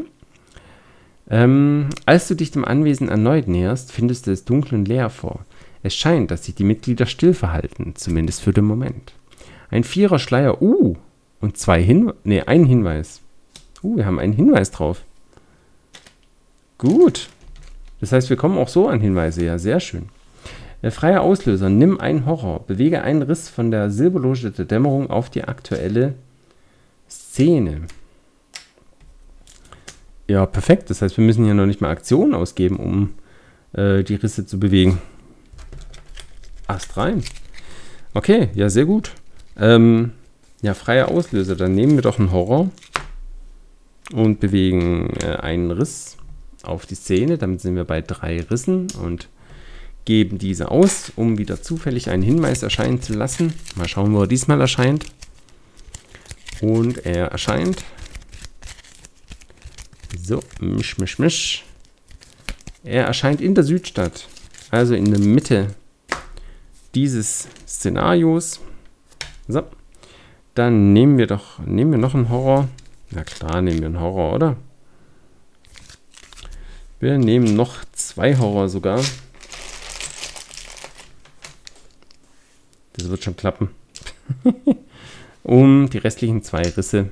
Ähm, als du dich dem Anwesen erneut näherst, findest du es dunkel und leer vor. Es scheint, dass sich die Mitglieder still verhalten, zumindest für den Moment. Ein vierer Schleier, uh, und zwei Hin nee, ein Hinweis. Uh, wir haben einen Hinweis drauf. Gut. Das heißt, wir kommen auch so an Hinweise. Ja, sehr schön. Der freie Auslöser. Nimm einen Horror. Bewege einen Riss von der Silberloge der Dämmerung auf die aktuelle Szene. Ja, perfekt. Das heißt, wir müssen hier noch nicht mal Aktionen ausgeben, um äh, die Risse zu bewegen. Ast rein. Okay, ja, sehr gut. Ähm, ja, freie Auslöser. Dann nehmen wir doch einen Horror und bewegen äh, einen Riss auf die Szene. Damit sind wir bei drei Rissen und geben diese aus, um wieder zufällig einen Hinweis erscheinen zu lassen. Mal schauen, wo er diesmal erscheint. Und er erscheint. So, misch, misch, misch. Er erscheint in der Südstadt, also in der Mitte dieses Szenarios. So, dann nehmen wir doch, nehmen wir noch einen Horror. Na klar, nehmen wir einen Horror, oder? Wir nehmen noch zwei Horror sogar. Das wird schon klappen. *laughs* um die restlichen zwei Risse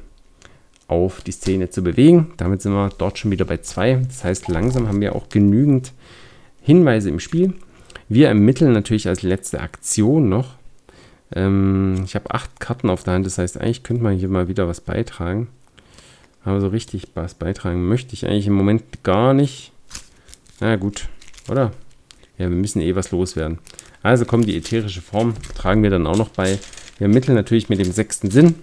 auf die Szene zu bewegen. Damit sind wir dort schon wieder bei zwei. Das heißt, langsam haben wir auch genügend Hinweise im Spiel. Wir ermitteln natürlich als letzte Aktion noch. Ähm, ich habe acht Karten auf der Hand, das heißt, eigentlich könnte man hier mal wieder was beitragen. Aber so richtig was beitragen möchte ich eigentlich im Moment gar nicht. Na gut, oder? Ja, wir müssen eh was loswerden. Also kommt die ätherische Form, tragen wir dann auch noch bei. Wir ermitteln natürlich mit dem sechsten Sinn.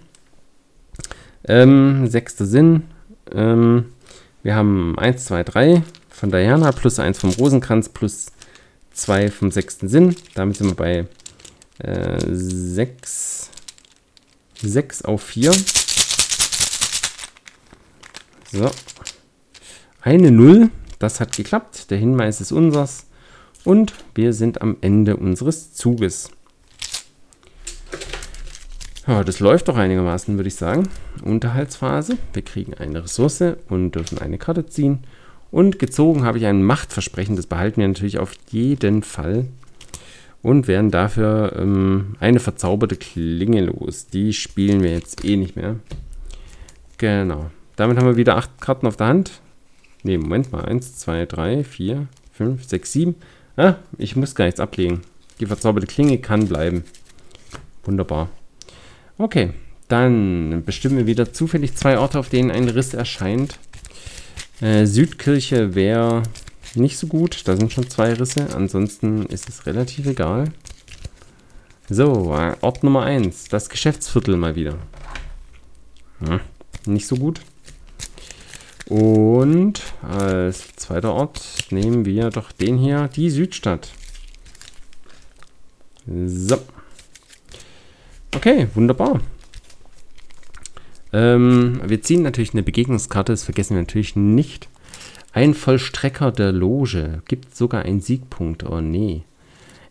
Ähm, sechster Sinn. Ähm, wir haben 1, 2, 3 von Diana plus 1 vom Rosenkranz plus 2 vom sechsten Sinn. Damit sind wir bei äh, 6, 6 auf 4. So. Eine 0 das hat geklappt. Der Hinweis ist unsers. Und wir sind am Ende unseres Zuges. Ja, das läuft doch einigermaßen, würde ich sagen. Unterhaltsphase. Wir kriegen eine Ressource und dürfen eine Karte ziehen. Und gezogen habe ich ein Machtversprechen. Das behalten wir natürlich auf jeden Fall. Und werden dafür ähm, eine verzauberte Klinge los. Die spielen wir jetzt eh nicht mehr. Genau. Damit haben wir wieder acht Karten auf der Hand. Ne, Moment mal. 1, 2, 3, 4, 5, 6, 7. Ah, ich muss gar nichts ablegen. Die verzauberte Klinge kann bleiben. Wunderbar. Okay, dann bestimmen wir wieder zufällig zwei Orte, auf denen ein Riss erscheint. Äh, Südkirche wäre nicht so gut. Da sind schon zwei Risse. Ansonsten ist es relativ egal. So, Ort Nummer 1. Das Geschäftsviertel mal wieder. Hm, nicht so gut. Und als zweiter Ort nehmen wir doch den hier, die Südstadt. So. Okay, wunderbar. Ähm, wir ziehen natürlich eine Begegnungskarte, das vergessen wir natürlich nicht. Ein Vollstrecker der Loge gibt sogar einen Siegpunkt. Oh nee.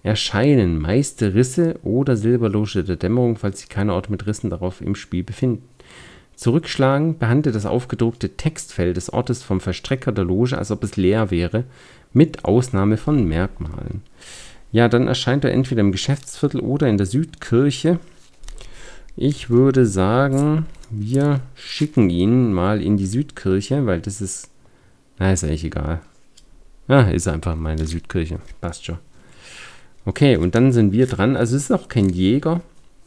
Erscheinen meiste Risse oder Silberloge der Dämmerung, falls sich keine Orte mit Rissen darauf im Spiel befinden. Zurückschlagen behandelt das aufgedruckte Textfeld des Ortes vom Verstrecker der Loge, als ob es leer wäre, mit Ausnahme von Merkmalen. Ja, dann erscheint er entweder im Geschäftsviertel oder in der Südkirche. Ich würde sagen, wir schicken ihn mal in die Südkirche, weil das ist Na, ist eigentlich egal. Ja, ist einfach meine Südkirche. Passt schon. Okay, und dann sind wir dran. Also es ist auch kein Jäger.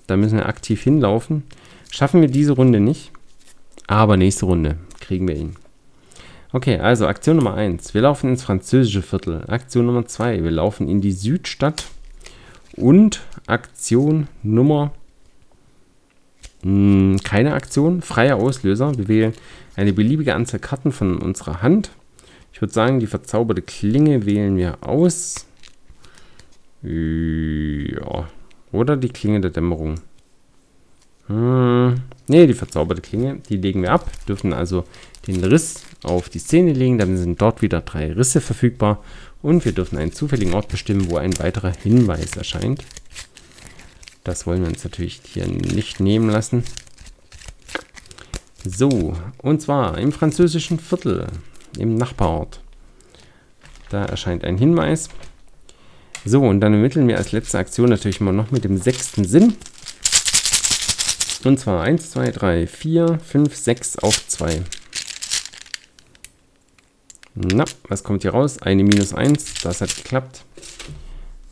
Da müssen wir aktiv hinlaufen. Schaffen wir diese Runde nicht. Aber nächste Runde kriegen wir ihn. Okay, also Aktion Nummer 1. Wir laufen ins französische Viertel. Aktion Nummer 2. Wir laufen in die Südstadt. Und Aktion Nummer mh, hm, keine Aktion, freier Auslöser. Wir wählen eine beliebige Anzahl Karten von unserer Hand. Ich würde sagen, die verzauberte Klinge wählen wir aus. Ja. Oder die Klinge der Dämmerung. Hm. Ne, die verzauberte Klinge, die legen wir ab. Dürfen also den Riss auf die Szene legen. Dann sind dort wieder drei Risse verfügbar. Und wir dürfen einen zufälligen Ort bestimmen, wo ein weiterer Hinweis erscheint. Das wollen wir uns natürlich hier nicht nehmen lassen. So, und zwar im französischen Viertel, im Nachbarort. Da erscheint ein Hinweis. So, und dann ermitteln wir als letzte Aktion natürlich mal noch mit dem sechsten Sinn. Und zwar 1, 2, 3, 4, 5, 6 auf 2. Na, was kommt hier raus? Eine minus 1, das hat geklappt.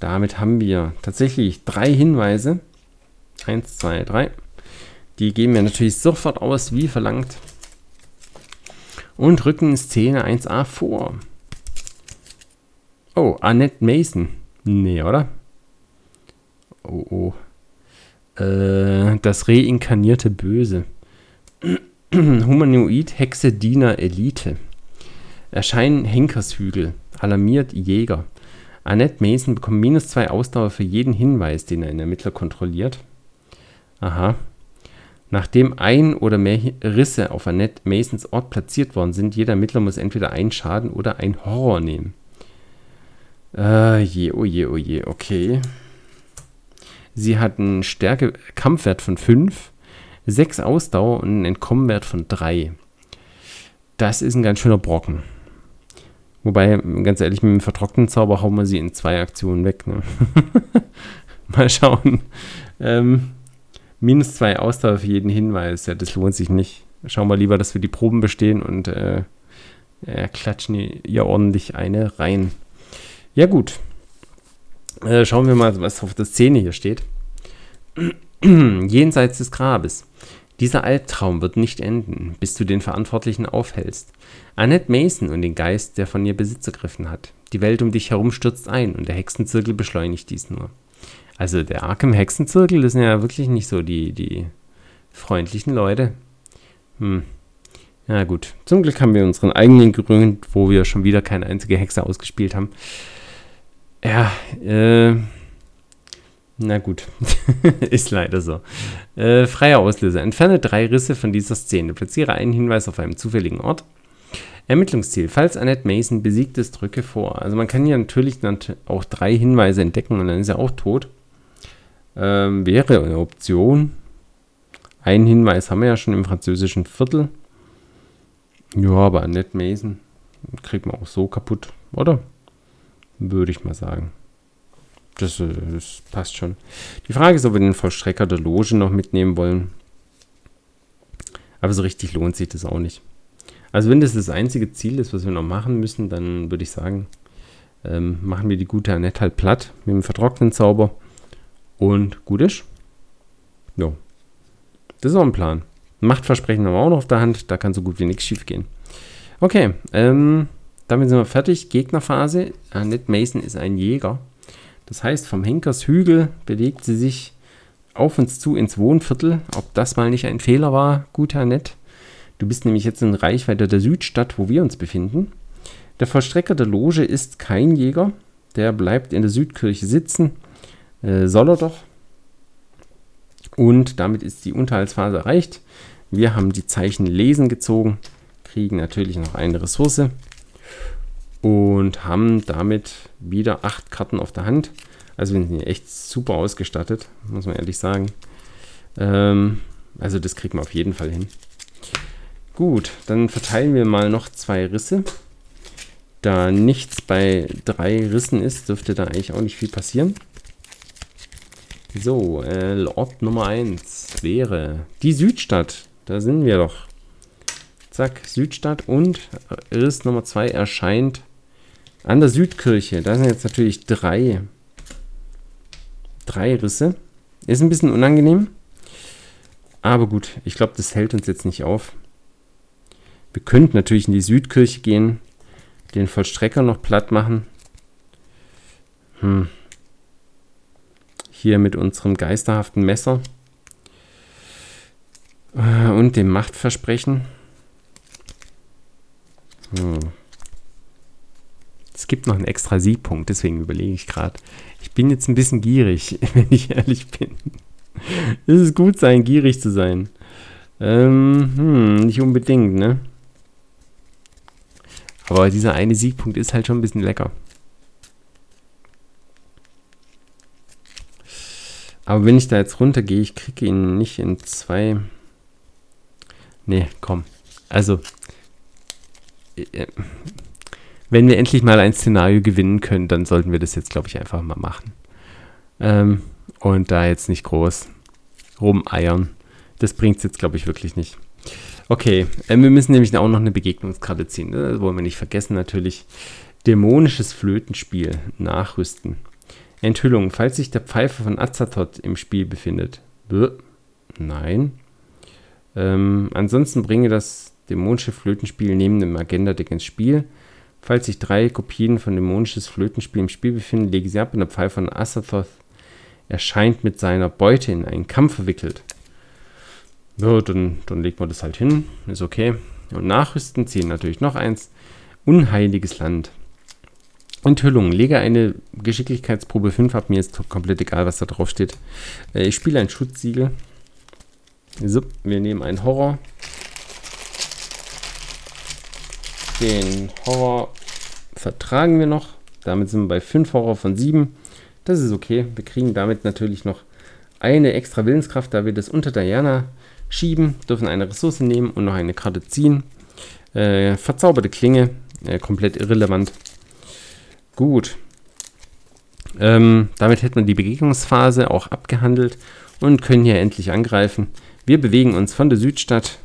Damit haben wir tatsächlich drei Hinweise. 1, 2, 3. Die geben wir natürlich sofort aus, wie verlangt. Und rücken Szene 1a vor. Oh, Annette Mason. Nee, oder? Oh, oh. Äh, das reinkarnierte Böse. *clears throat* Humanoid, Hexe, Diener, Elite. Erscheinen Henkershügel. Alarmiert Jäger. Annette Mason bekommt minus zwei Ausdauer für jeden Hinweis, den er in Ermittler kontrolliert. Aha. Nachdem ein oder mehr Risse auf Annette Masons Ort platziert worden sind, jeder Ermittler muss entweder einen Schaden oder ein Horror nehmen. Äh, je, oh je, oh je, okay. Sie hat einen Stärke-Kampfwert von 5, 6 Ausdauer und einen Entkommenwert von 3. Das ist ein ganz schöner Brocken. Wobei, ganz ehrlich, mit dem vertrockneten Zauber hauen wir sie in zwei Aktionen weg. Ne? *laughs* Mal schauen. Ähm, minus 2 Ausdauer für jeden Hinweis. Ja, das lohnt sich nicht. Schauen wir lieber, dass wir die Proben bestehen und äh, äh, klatschen ihr ordentlich eine rein. Ja, gut. Äh, schauen wir mal, was auf der Szene hier steht. *clears throat* Jenseits des Grabes. Dieser Albtraum wird nicht enden, bis du den Verantwortlichen aufhältst. Annette Mason und den Geist, der von ihr Besitz ergriffen hat. Die Welt um dich herum stürzt ein und der Hexenzirkel beschleunigt dies nur. Also der Arkham Hexenzirkel, das sind ja wirklich nicht so die, die freundlichen Leute. Hm. Ja gut, zum Glück haben wir unseren eigenen gegründet, wo wir schon wieder keine einzige Hexe ausgespielt haben. Ja, äh, na gut, *laughs* ist leider so. Äh, freier Auslöser. Entferne drei Risse von dieser Szene. Platziere einen Hinweis auf einem zufälligen Ort. Ermittlungsziel. Falls Annette Mason besiegt ist, drücke vor. Also man kann hier natürlich auch drei Hinweise entdecken und dann ist er auch tot. Ähm, wäre eine Option. Einen Hinweis haben wir ja schon im französischen Viertel. Ja, aber Annette Mason kriegt man auch so kaputt, oder? Würde ich mal sagen. Das, äh, das, passt schon. Die Frage ist, ob wir den Vollstrecker der Loge noch mitnehmen wollen. Aber so richtig lohnt sich das auch nicht. Also wenn das das einzige Ziel ist, was wir noch machen müssen, dann würde ich sagen, ähm, machen wir die gute Annette halt platt mit dem vertrockneten Zauber. Und gut ist. Jo. Das ist auch ein Plan. Machtversprechen haben wir auch noch auf der Hand. Da kann so gut wie nichts schief gehen. Okay, ähm, damit sind wir fertig. Gegnerphase. Annette Mason ist ein Jäger. Das heißt, vom Henkershügel bewegt sie sich auf uns zu ins Wohnviertel. Ob das mal nicht ein Fehler war, guter Annette. Du bist nämlich jetzt in Reichweite der Südstadt, wo wir uns befinden. Der Vollstrecker der Loge ist kein Jäger. Der bleibt in der Südkirche sitzen. Äh, soll er doch. Und damit ist die Unterhaltsphase erreicht. Wir haben die Zeichen Lesen gezogen, kriegen natürlich noch eine Ressource und haben damit wieder acht Karten auf der Hand. Also wir sind echt super ausgestattet, muss man ehrlich sagen. Ähm, also das kriegen wir auf jeden Fall hin. Gut, dann verteilen wir mal noch zwei Risse. Da nichts bei drei Rissen ist, dürfte da eigentlich auch nicht viel passieren. So, äh, Ort Nummer 1 wäre die Südstadt. Da sind wir doch. Zack, Südstadt. Und Riss Nummer 2 erscheint an der Südkirche. Da sind jetzt natürlich drei, drei Risse. Ist ein bisschen unangenehm. Aber gut, ich glaube, das hält uns jetzt nicht auf. Wir könnten natürlich in die Südkirche gehen, den Vollstrecker noch platt machen. Hm. Hier mit unserem geisterhaften Messer äh, und dem Machtversprechen. Hm. Es gibt noch einen extra Siegpunkt, deswegen überlege ich gerade. Ich bin jetzt ein bisschen gierig, *laughs* wenn ich ehrlich bin. es ist gut sein, gierig zu sein. Ähm, hm, nicht unbedingt, ne? Aber dieser eine Siegpunkt ist halt schon ein bisschen lecker. Aber wenn ich da jetzt runtergehe, ich kriege ihn nicht in zwei. Nee, komm. Also, äh, wenn wir endlich mal ein Szenario gewinnen können, dann sollten wir das jetzt, glaube ich, einfach mal machen. Ähm, und da jetzt nicht groß rumeiern. Das bringt es jetzt, glaube ich, wirklich nicht. Okay, äh, wir müssen nämlich auch noch eine Begegnungskarte ziehen. Ne? Das wollen wir nicht vergessen natürlich. Dämonisches Flötenspiel nachrüsten. Enthüllung. Falls sich der Pfeifer von Azathoth im Spiel befindet. Bäh. Nein. Ähm, ansonsten bringe das dämonische Flötenspiel neben dem Agenda-Deck ins Spiel. Falls sich drei Kopien von dämonisches Flötenspiel im Spiel befinden, lege sie ab und der Pfeifer von Azathoth erscheint mit seiner Beute in einen Kampf verwickelt. Ja, dann, dann legt man das halt hin, ist okay. Und nachrüsten ziehen natürlich noch eins. Unheiliges Land. Enthüllung. Lege eine Geschicklichkeitsprobe 5 ab. Mir ist komplett egal, was da drauf steht. Äh, ich spiele ein Schutzsiegel. So, wir nehmen einen Horror. Den Horror vertragen wir noch. Damit sind wir bei 5 Horror von 7. Das ist okay. Wir kriegen damit natürlich noch eine extra Willenskraft, da wir das unter Diana schieben, dürfen eine Ressource nehmen und noch eine Karte ziehen. Äh, verzauberte Klinge, äh, komplett irrelevant. Gut. Ähm, damit hätten wir die Begegnungsphase auch abgehandelt und können hier endlich angreifen. Wir bewegen uns von der Südstadt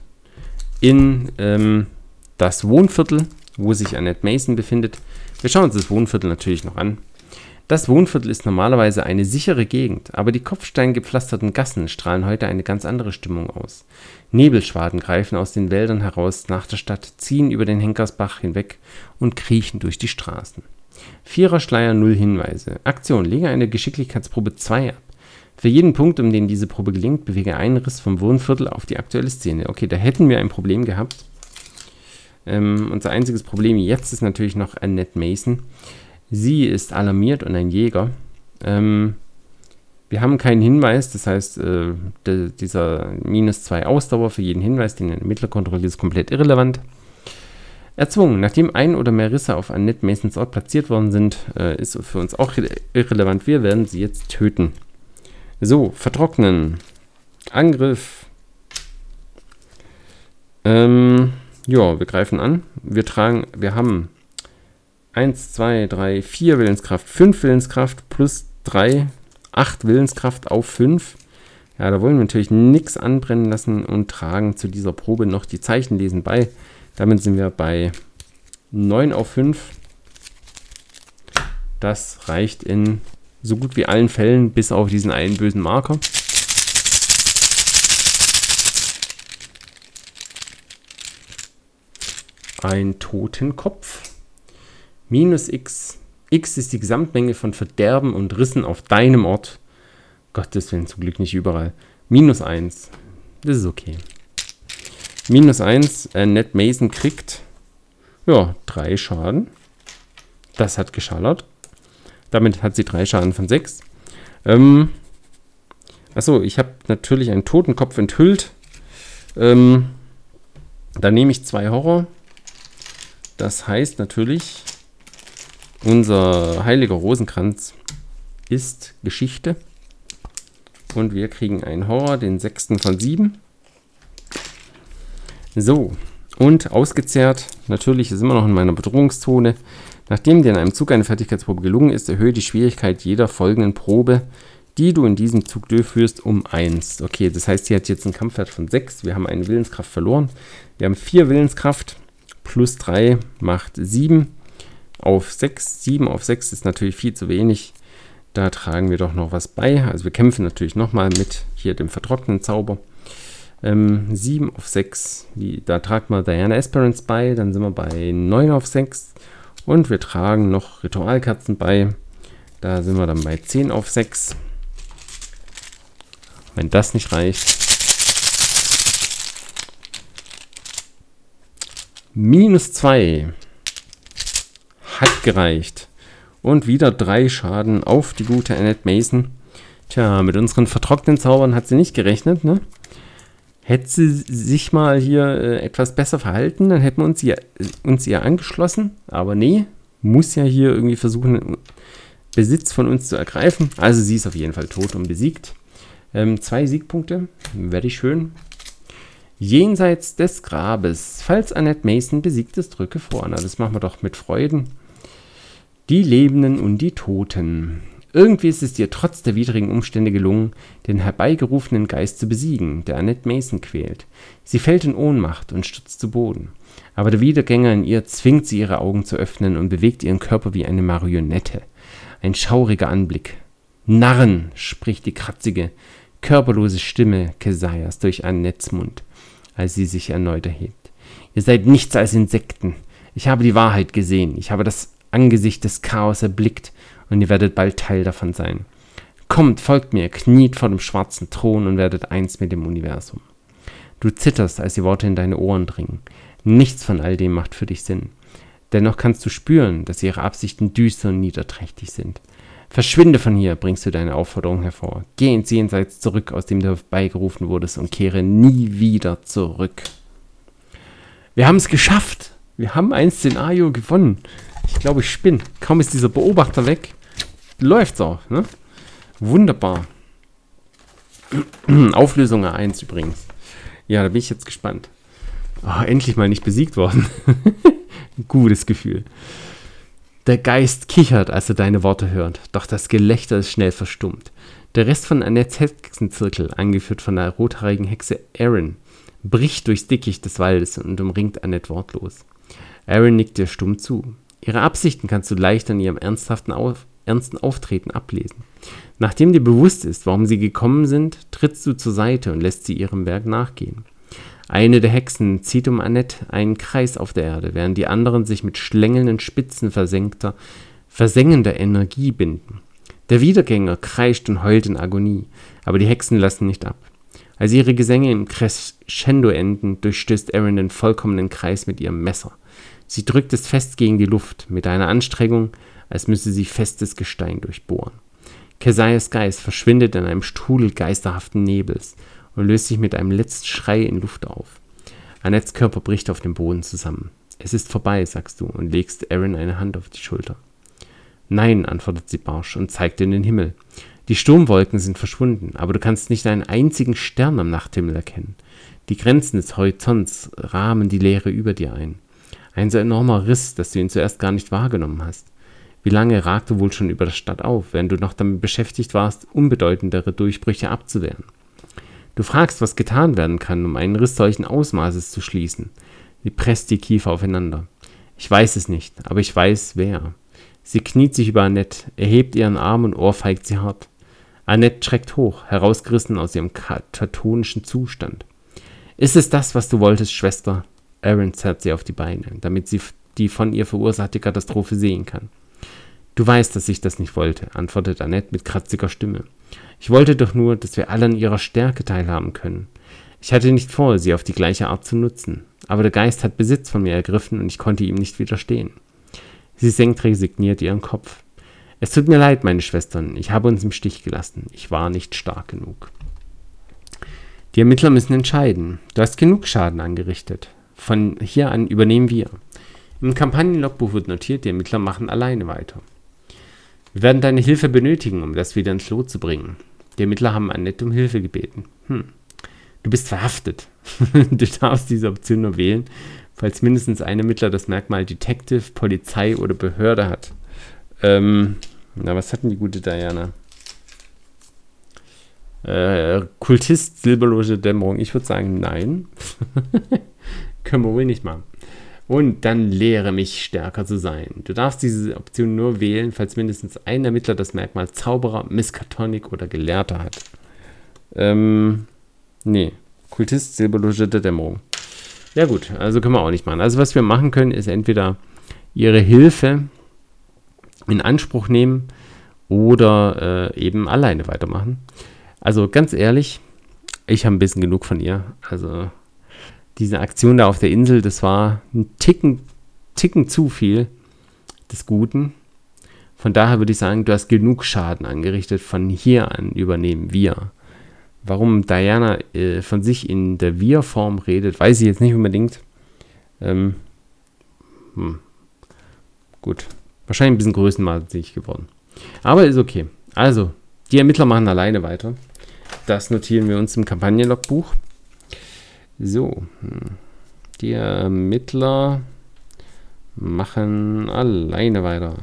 in ähm, das Wohnviertel, wo sich Annette Mason befindet. Wir schauen uns das Wohnviertel natürlich noch an. Das Wohnviertel ist normalerweise eine sichere Gegend, aber die kopfsteingepflasterten Gassen strahlen heute eine ganz andere Stimmung aus. Nebelschwaden greifen aus den Wäldern heraus nach der Stadt, ziehen über den Henkersbach hinweg und kriechen durch die Straßen. Vierer Schleier, null Hinweise. Aktion, lege eine Geschicklichkeitsprobe 2 ab. Für jeden Punkt, um den diese Probe gelingt, bewege einen Riss vom Wohnviertel auf die aktuelle Szene. Okay, da hätten wir ein Problem gehabt. Ähm, unser einziges Problem jetzt ist natürlich noch Annette Mason. Sie ist alarmiert und ein Jäger. Ähm, wir haben keinen Hinweis, das heißt, äh, de, dieser minus 2 Ausdauer für jeden Hinweis, den ein Ermittler kontrolliert, ist komplett irrelevant. Erzwungen. Nachdem ein oder mehr Risse auf Annette Masons Ort platziert worden sind, äh, ist für uns auch irrelevant. Wir werden sie jetzt töten. So, vertrocknen. Angriff. Ähm, ja, wir greifen an. Wir tragen, wir haben 1, 2, 3, 4 Willenskraft, 5 Willenskraft plus 3, 8 Willenskraft auf 5. Ja, da wollen wir natürlich nichts anbrennen lassen und tragen zu dieser Probe noch die Zeichenlesen bei. Damit sind wir bei 9 auf 5. Das reicht in so gut wie allen Fällen, bis auf diesen einen bösen Marker. Ein Totenkopf. Minus x. x ist die Gesamtmenge von Verderben und Rissen auf deinem Ort. Gottes Willen, zum Glück nicht überall. Minus 1. Das ist okay. Minus 1. Äh, Ned Mason kriegt ja, 3 Schaden. Das hat geschallert. Damit hat sie 3 Schaden von 6. Ähm, achso, ich habe natürlich einen Totenkopf enthüllt. Ähm, da nehme ich 2 Horror. Das heißt natürlich, unser heiliger Rosenkranz ist Geschichte. Und wir kriegen einen Horror, den sechsten von sieben. So, und ausgezehrt, natürlich ist immer noch in meiner Bedrohungszone. Nachdem dir in einem Zug eine Fertigkeitsprobe gelungen ist, erhöhe die Schwierigkeit jeder folgenden Probe die du in diesem Zug durchführst, um 1. Okay, das heißt, sie hat jetzt einen Kampfwert von 6. Wir haben eine Willenskraft verloren. Wir haben 4 Willenskraft. Plus 3 macht 7 auf 6. 7 auf 6 ist natürlich viel zu wenig. Da tragen wir doch noch was bei. Also wir kämpfen natürlich nochmal mit hier dem vertrockneten Zauber. Ähm, 7 auf 6, die, da tragen wir Diana Esperance bei. Dann sind wir bei 9 auf 6. Und wir tragen noch Ritualkerzen bei. Da sind wir dann bei 10 auf 6. Wenn das nicht reicht. Minus 2. Hat gereicht. Und wieder drei Schaden auf die gute Annette Mason. Tja, mit unseren vertrockneten Zaubern hat sie nicht gerechnet, ne? Hätte sie sich mal hier äh, etwas besser verhalten, dann hätten wir uns ihr, uns ihr angeschlossen. Aber nee, muss ja hier irgendwie versuchen, Besitz von uns zu ergreifen. Also sie ist auf jeden Fall tot und besiegt. Ähm, zwei Siegpunkte, werde ich schön. Jenseits des Grabes. Falls Annette Mason besiegt ist, drücke vor. Na, das machen wir doch mit Freuden. Die Lebenden und die Toten. Irgendwie ist es dir trotz der widrigen Umstände gelungen, den herbeigerufenen Geist zu besiegen, der Annette Mason quält. Sie fällt in Ohnmacht und stürzt zu Boden. Aber der Wiedergänger in ihr zwingt sie, ihre Augen zu öffnen und bewegt ihren Körper wie eine Marionette. Ein schauriger Anblick. Narren, spricht die kratzige, körperlose Stimme Kesaias durch einen Netzmund, als sie sich erneut erhebt. Ihr seid nichts als Insekten. Ich habe die Wahrheit gesehen. Ich habe das Angesicht des Chaos erblickt und ihr werdet bald Teil davon sein. Kommt, folgt mir, kniet vor dem schwarzen Thron und werdet eins mit dem Universum. Du zitterst, als die Worte in deine Ohren dringen. Nichts von all dem macht für dich Sinn. Dennoch kannst du spüren, dass ihre Absichten düster und niederträchtig sind. Verschwinde von hier, bringst du deine Aufforderung hervor. Geh ins Jenseits zurück, aus dem du herbeigerufen wurdest, und kehre nie wieder zurück. Wir haben es geschafft. Wir haben ein Szenario gewonnen. Ich glaube, ich spinne. Kaum ist dieser Beobachter weg, läuft's auch. Ne? Wunderbar. *clears throat* Auflösung A1 übrigens. Ja, da bin ich jetzt gespannt. Oh, endlich mal nicht besiegt worden. *laughs* Gutes Gefühl. Der Geist kichert, als er deine Worte hört, doch das Gelächter ist schnell verstummt. Der Rest von Annettes Hexenzirkel, angeführt von der rothaarigen Hexe Erin, bricht durchs Dickicht des Waldes und umringt Annette wortlos. Erin nickt dir stumm zu. Ihre Absichten kannst du leicht an ihrem ernsthaften Auf ernsten Auftreten ablesen. Nachdem dir bewusst ist, warum sie gekommen sind, trittst du zur Seite und lässt sie ihrem Werk nachgehen. Eine der Hexen zieht um Annette einen Kreis auf der Erde, während die anderen sich mit schlängelnden Spitzen versenkter, versengender Energie binden. Der Wiedergänger kreischt und heult in Agonie, aber die Hexen lassen nicht ab. Als ihre Gesänge im Crescendo enden, durchstößt Erin den vollkommenen Kreis mit ihrem Messer. Sie drückt es fest gegen die Luft, mit einer Anstrengung, als müsse sie festes Gestein durchbohren. Kesaias Geist verschwindet in einem Strudel geisterhaften Nebels, und löst sich mit einem letzten Schrei in Luft auf. Annettes Körper bricht auf dem Boden zusammen. Es ist vorbei, sagst du und legst Aaron eine Hand auf die Schulter. Nein, antwortet sie barsch und zeigt in den Himmel. Die Sturmwolken sind verschwunden, aber du kannst nicht einen einzigen Stern am Nachthimmel erkennen. Die Grenzen des Horizonts rahmen die Leere über dir ein. Ein so enormer Riss, dass du ihn zuerst gar nicht wahrgenommen hast. Wie lange ragte wohl schon über der Stadt auf, während du noch damit beschäftigt warst, unbedeutendere Durchbrüche abzuwehren? Du fragst, was getan werden kann, um einen Riss solchen Ausmaßes zu schließen. Sie presst die Kiefer aufeinander. Ich weiß es nicht, aber ich weiß, wer. Sie kniet sich über Annette, erhebt ihren Arm und ohrfeigt sie hart. Annette schreckt hoch, herausgerissen aus ihrem katatonischen Zustand. Ist es das, was du wolltest, Schwester? Aaron zerrt sie auf die Beine, damit sie die von ihr verursachte Katastrophe sehen kann. Du weißt, dass ich das nicht wollte, antwortet Annette mit kratziger Stimme. Ich wollte doch nur, dass wir alle an ihrer Stärke teilhaben können. Ich hatte nicht vor, sie auf die gleiche Art zu nutzen, aber der Geist hat Besitz von mir ergriffen und ich konnte ihm nicht widerstehen. Sie senkt resigniert ihren Kopf. Es tut mir leid, meine Schwestern, ich habe uns im Stich gelassen. Ich war nicht stark genug. Die Ermittler müssen entscheiden. Du hast genug Schaden angerichtet. Von hier an übernehmen wir. Im Kampagnenlogbuch wird notiert, die Ermittler machen alleine weiter. Wir werden deine Hilfe benötigen, um das wieder ins Lot zu bringen. Die Ermittler haben Annette um Hilfe gebeten. Hm. Du bist verhaftet. *laughs* du darfst diese Option nur wählen, falls mindestens ein Ermittler das Merkmal Detective, Polizei oder Behörde hat. Ähm, na, was hat denn die gute Diana? Äh, Kultist, Silberloge Dämmerung. Ich würde sagen, nein. *laughs* Können wir wohl nicht machen. Und dann lehre mich stärker zu sein. Du darfst diese Option nur wählen, falls mindestens ein Ermittler das Merkmal Zauberer, Miskatonik oder Gelehrter hat. Ähm, nee. Kultist, Silberloge der Dämmerung. Ja gut, also können wir auch nicht machen. Also was wir machen können, ist entweder ihre Hilfe in Anspruch nehmen oder äh, eben alleine weitermachen. Also ganz ehrlich, ich habe ein bisschen genug von ihr. Also diese Aktion da auf der Insel, das war ein Ticken, Ticken zu viel des Guten. Von daher würde ich sagen, du hast genug Schaden angerichtet. Von hier an übernehmen wir. Warum Diana äh, von sich in der Wir-Form redet, weiß ich jetzt nicht unbedingt. Ähm, hm. Gut. Wahrscheinlich ein bisschen größenmaßig geworden. Aber ist okay. Also, die Ermittler machen alleine weiter. Das notieren wir uns im Kampagnenlogbuch. So, hm. die Ermittler machen alleine weiter.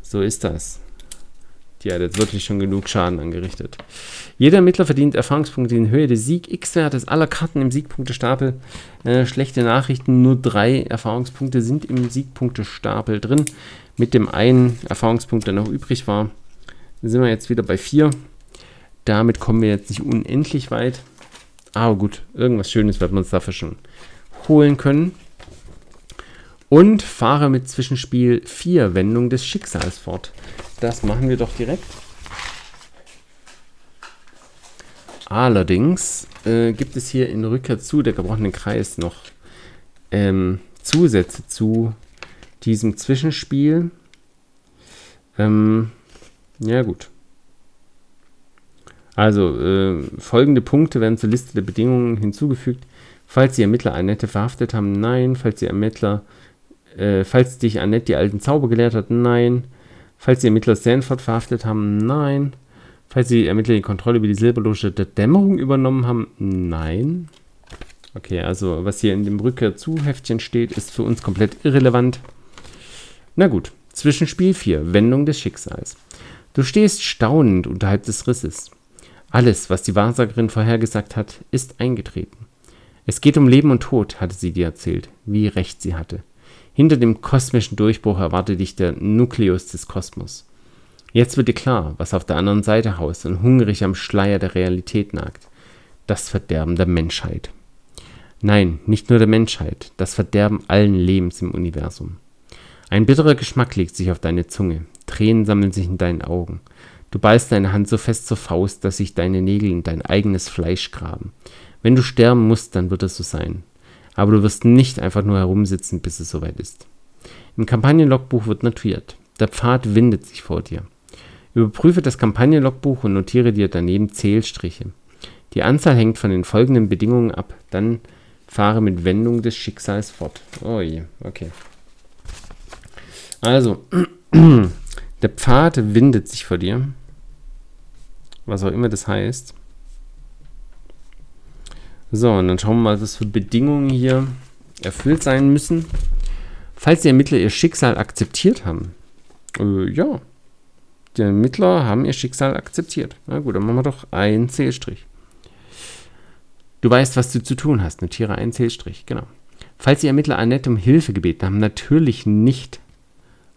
So ist das. Die hat jetzt wirklich schon genug Schaden angerichtet. Jeder Ermittler verdient Erfahrungspunkte in Höhe des Sieg-X-Wertes aller Karten im Siegpunktestapel. Äh, schlechte Nachrichten, nur drei Erfahrungspunkte sind im Siegpunktestapel drin. Mit dem einen Erfahrungspunkt, der noch übrig war, sind wir jetzt wieder bei vier. Damit kommen wir jetzt nicht unendlich weit. Aber gut, irgendwas Schönes wird man uns dafür schon holen können. Und fahre mit Zwischenspiel 4 Wendung des Schicksals fort. Das machen wir doch direkt. Allerdings äh, gibt es hier in Rückkehr zu der gebrochenen Kreis noch ähm, Zusätze zu diesem Zwischenspiel. Ähm, ja gut. Also, äh, folgende Punkte werden zur Liste der Bedingungen hinzugefügt. Falls die Ermittler Annette verhaftet haben, nein. Falls die Ermittler, äh, falls dich Annette die alten Zauber gelehrt hat, nein. Falls die Ermittler Stanford verhaftet haben, nein. Falls die Ermittler die Kontrolle über die Silberloge der Dämmerung übernommen haben, nein. Okay, also was hier in dem Rückkehr zu Heftchen steht, ist für uns komplett irrelevant. Na gut, Zwischenspiel 4, Wendung des Schicksals. Du stehst staunend unterhalb des Risses. Alles, was die Wahrsagerin vorhergesagt hat, ist eingetreten. Es geht um Leben und Tod, hatte sie dir erzählt, wie recht sie hatte. Hinter dem kosmischen Durchbruch erwartet dich der Nukleus des Kosmos. Jetzt wird dir klar, was auf der anderen Seite haust und hungrig am Schleier der Realität nagt. Das Verderben der Menschheit. Nein, nicht nur der Menschheit, das Verderben allen Lebens im Universum. Ein bitterer Geschmack legt sich auf deine Zunge, Tränen sammeln sich in deinen Augen. Du beißt deine Hand so fest zur Faust, dass sich deine Nägel in dein eigenes Fleisch graben. Wenn du sterben musst, dann wird es so sein. Aber du wirst nicht einfach nur herumsitzen, bis es soweit ist. Im Kampagnenlogbuch wird notiert. Der Pfad windet sich vor dir. Überprüfe das Kampagnenlogbuch und notiere dir daneben Zählstriche. Die Anzahl hängt von den folgenden Bedingungen ab. Dann fahre mit Wendung des Schicksals fort. Oh je, okay. Also, *clears throat* der Pfad windet sich vor dir was auch immer das heißt. So, und dann schauen wir mal, was für Bedingungen hier erfüllt sein müssen. Falls die Ermittler ihr Schicksal akzeptiert haben. Äh, ja, die Ermittler haben ihr Schicksal akzeptiert. Na gut, dann machen wir doch einen Zählstrich. Du weißt, was du zu tun hast. Notiere einen Zählstrich, genau. Falls die Ermittler Annette um Hilfe gebeten haben, natürlich nicht.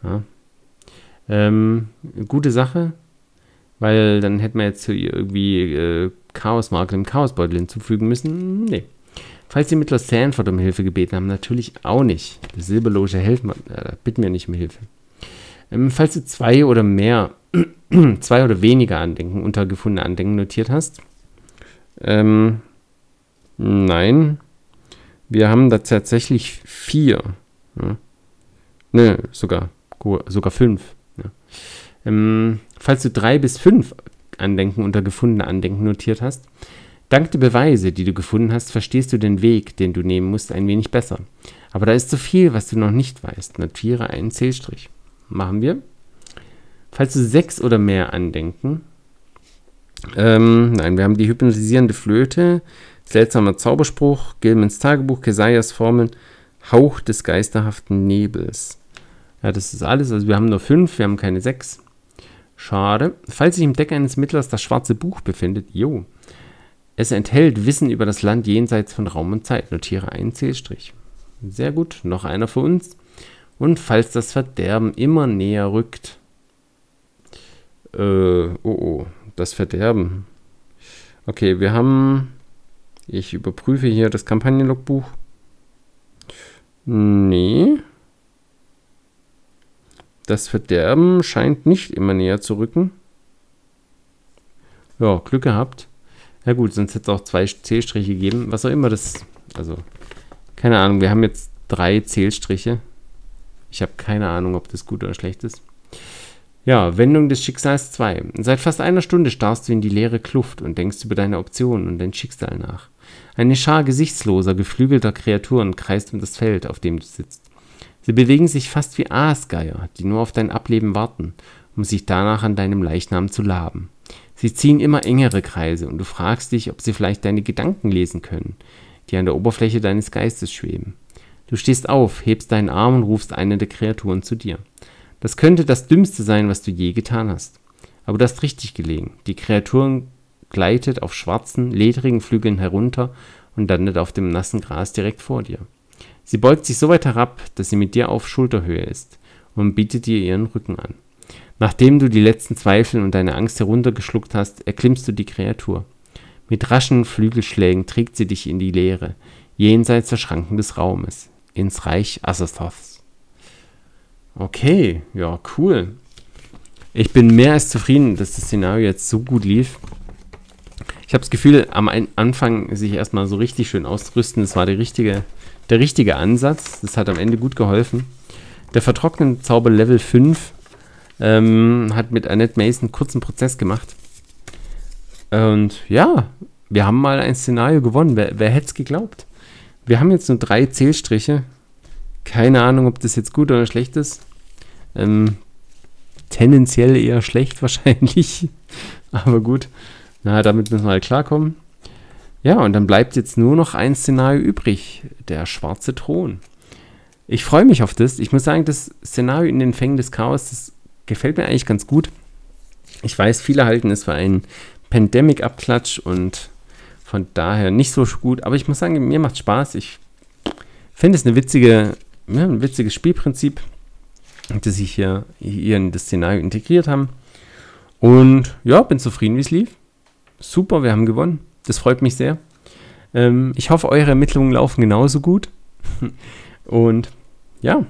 Ja. Ähm, gute Sache. Weil dann hätten wir jetzt irgendwie äh, Chaosmarke im Chaosbeutel hinzufügen müssen. Nee. Falls die Mittler Sanford um Hilfe gebeten haben, natürlich auch nicht. Die Silberloge man, äh, bitten wir nicht um Hilfe. Ähm, falls du zwei oder mehr, *clears throat* zwei oder weniger Andenken unter gefundene Andenken notiert hast, ähm, nein, wir haben da tatsächlich vier. Ja. Ne, sogar, sogar fünf. Ja. Ähm, falls du drei bis fünf Andenken unter gefundene Andenken notiert hast, dank der Beweise, die du gefunden hast, verstehst du den Weg, den du nehmen musst, ein wenig besser. Aber da ist so viel, was du noch nicht weißt. Notiere einen Zählstrich. Machen wir. Falls du sechs oder mehr Andenken, ähm, nein, wir haben die hypnotisierende Flöte, seltsamer Zauberspruch, Gilmans Tagebuch, Kesaias Formeln, Hauch des geisterhaften Nebels. Ja, das ist alles. Also wir haben nur fünf, wir haben keine sechs. Schade. Falls sich im Deck eines Mittlers das schwarze Buch befindet, jo. Es enthält Wissen über das Land jenseits von Raum und Zeit. Notiere einen Zählstrich. Sehr gut. Noch einer für uns. Und falls das Verderben immer näher rückt. Äh, oh oh. Das Verderben. Okay, wir haben. Ich überprüfe hier das Kampagnenlogbuch. Nee. Das Verderben scheint nicht immer näher zu rücken. Ja, Glück gehabt. Ja gut, sonst hätte es auch zwei Zählstriche gegeben. Was auch immer das... Also, keine Ahnung. Wir haben jetzt drei Zählstriche. Ich habe keine Ahnung, ob das gut oder schlecht ist. Ja, Wendung des Schicksals 2. Seit fast einer Stunde starrst du in die leere Kluft und denkst über deine Optionen und dein Schicksal nach. Eine Schar gesichtsloser, geflügelter Kreaturen kreist um das Feld, auf dem du sitzt. Sie bewegen sich fast wie Aasgeier, die nur auf dein Ableben warten, um sich danach an deinem Leichnam zu laben. Sie ziehen immer engere Kreise und du fragst dich, ob sie vielleicht deine Gedanken lesen können, die an der Oberfläche deines Geistes schweben. Du stehst auf, hebst deinen Arm und rufst eine der Kreaturen zu dir. Das könnte das Dümmste sein, was du je getan hast. Aber du hast richtig gelegen. Die Kreatur gleitet auf schwarzen, ledrigen Flügeln herunter und landet auf dem nassen Gras direkt vor dir. Sie beugt sich so weit herab, dass sie mit dir auf Schulterhöhe ist und bietet dir ihren Rücken an. Nachdem du die letzten Zweifel und deine Angst heruntergeschluckt hast, erklimmst du die Kreatur. Mit raschen Flügelschlägen trägt sie dich in die Leere, jenseits der Schranken des Raumes, ins Reich Asathoths. Okay, ja, cool. Ich bin mehr als zufrieden, dass das Szenario jetzt so gut lief. Ich habe das Gefühl, am Anfang sich erstmal so richtig schön auszurüsten, das war die richtige der richtige Ansatz. Das hat am Ende gut geholfen. Der vertrocknete Zauber Level 5 ähm, hat mit Annette Mason einen kurzen Prozess gemacht. Und ja, wir haben mal ein Szenario gewonnen. Wer, wer hätte es geglaubt? Wir haben jetzt nur drei Zählstriche. Keine Ahnung, ob das jetzt gut oder schlecht ist. Ähm, tendenziell eher schlecht *laughs* wahrscheinlich. Aber gut. Na, damit müssen wir halt klarkommen. Ja, und dann bleibt jetzt nur noch ein Szenario übrig, der schwarze Thron. Ich freue mich auf das. Ich muss sagen, das Szenario in den Fängen des Chaos, das gefällt mir eigentlich ganz gut. Ich weiß, viele halten es für einen Pandemic-Abklatsch und von daher nicht so gut. Aber ich muss sagen, mir macht Spaß. Ich finde es eine witzige, ja, ein witziges Spielprinzip, das sich hier, hier in das Szenario integriert haben. Und ja, bin zufrieden, wie es lief. Super, wir haben gewonnen. Das freut mich sehr. Ähm, ich hoffe, eure Ermittlungen laufen genauso gut. *laughs* Und ja,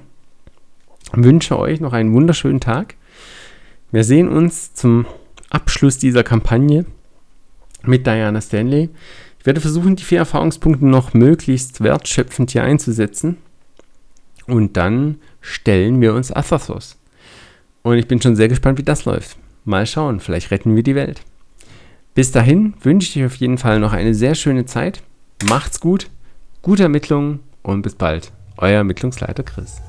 wünsche euch noch einen wunderschönen Tag. Wir sehen uns zum Abschluss dieser Kampagne mit Diana Stanley. Ich werde versuchen, die vier Erfahrungspunkte noch möglichst wertschöpfend hier einzusetzen. Und dann stellen wir uns Athathos. Und ich bin schon sehr gespannt, wie das läuft. Mal schauen, vielleicht retten wir die Welt. Bis dahin wünsche ich euch auf jeden Fall noch eine sehr schöne Zeit. Macht's gut, gute Ermittlungen und bis bald. Euer Ermittlungsleiter Chris.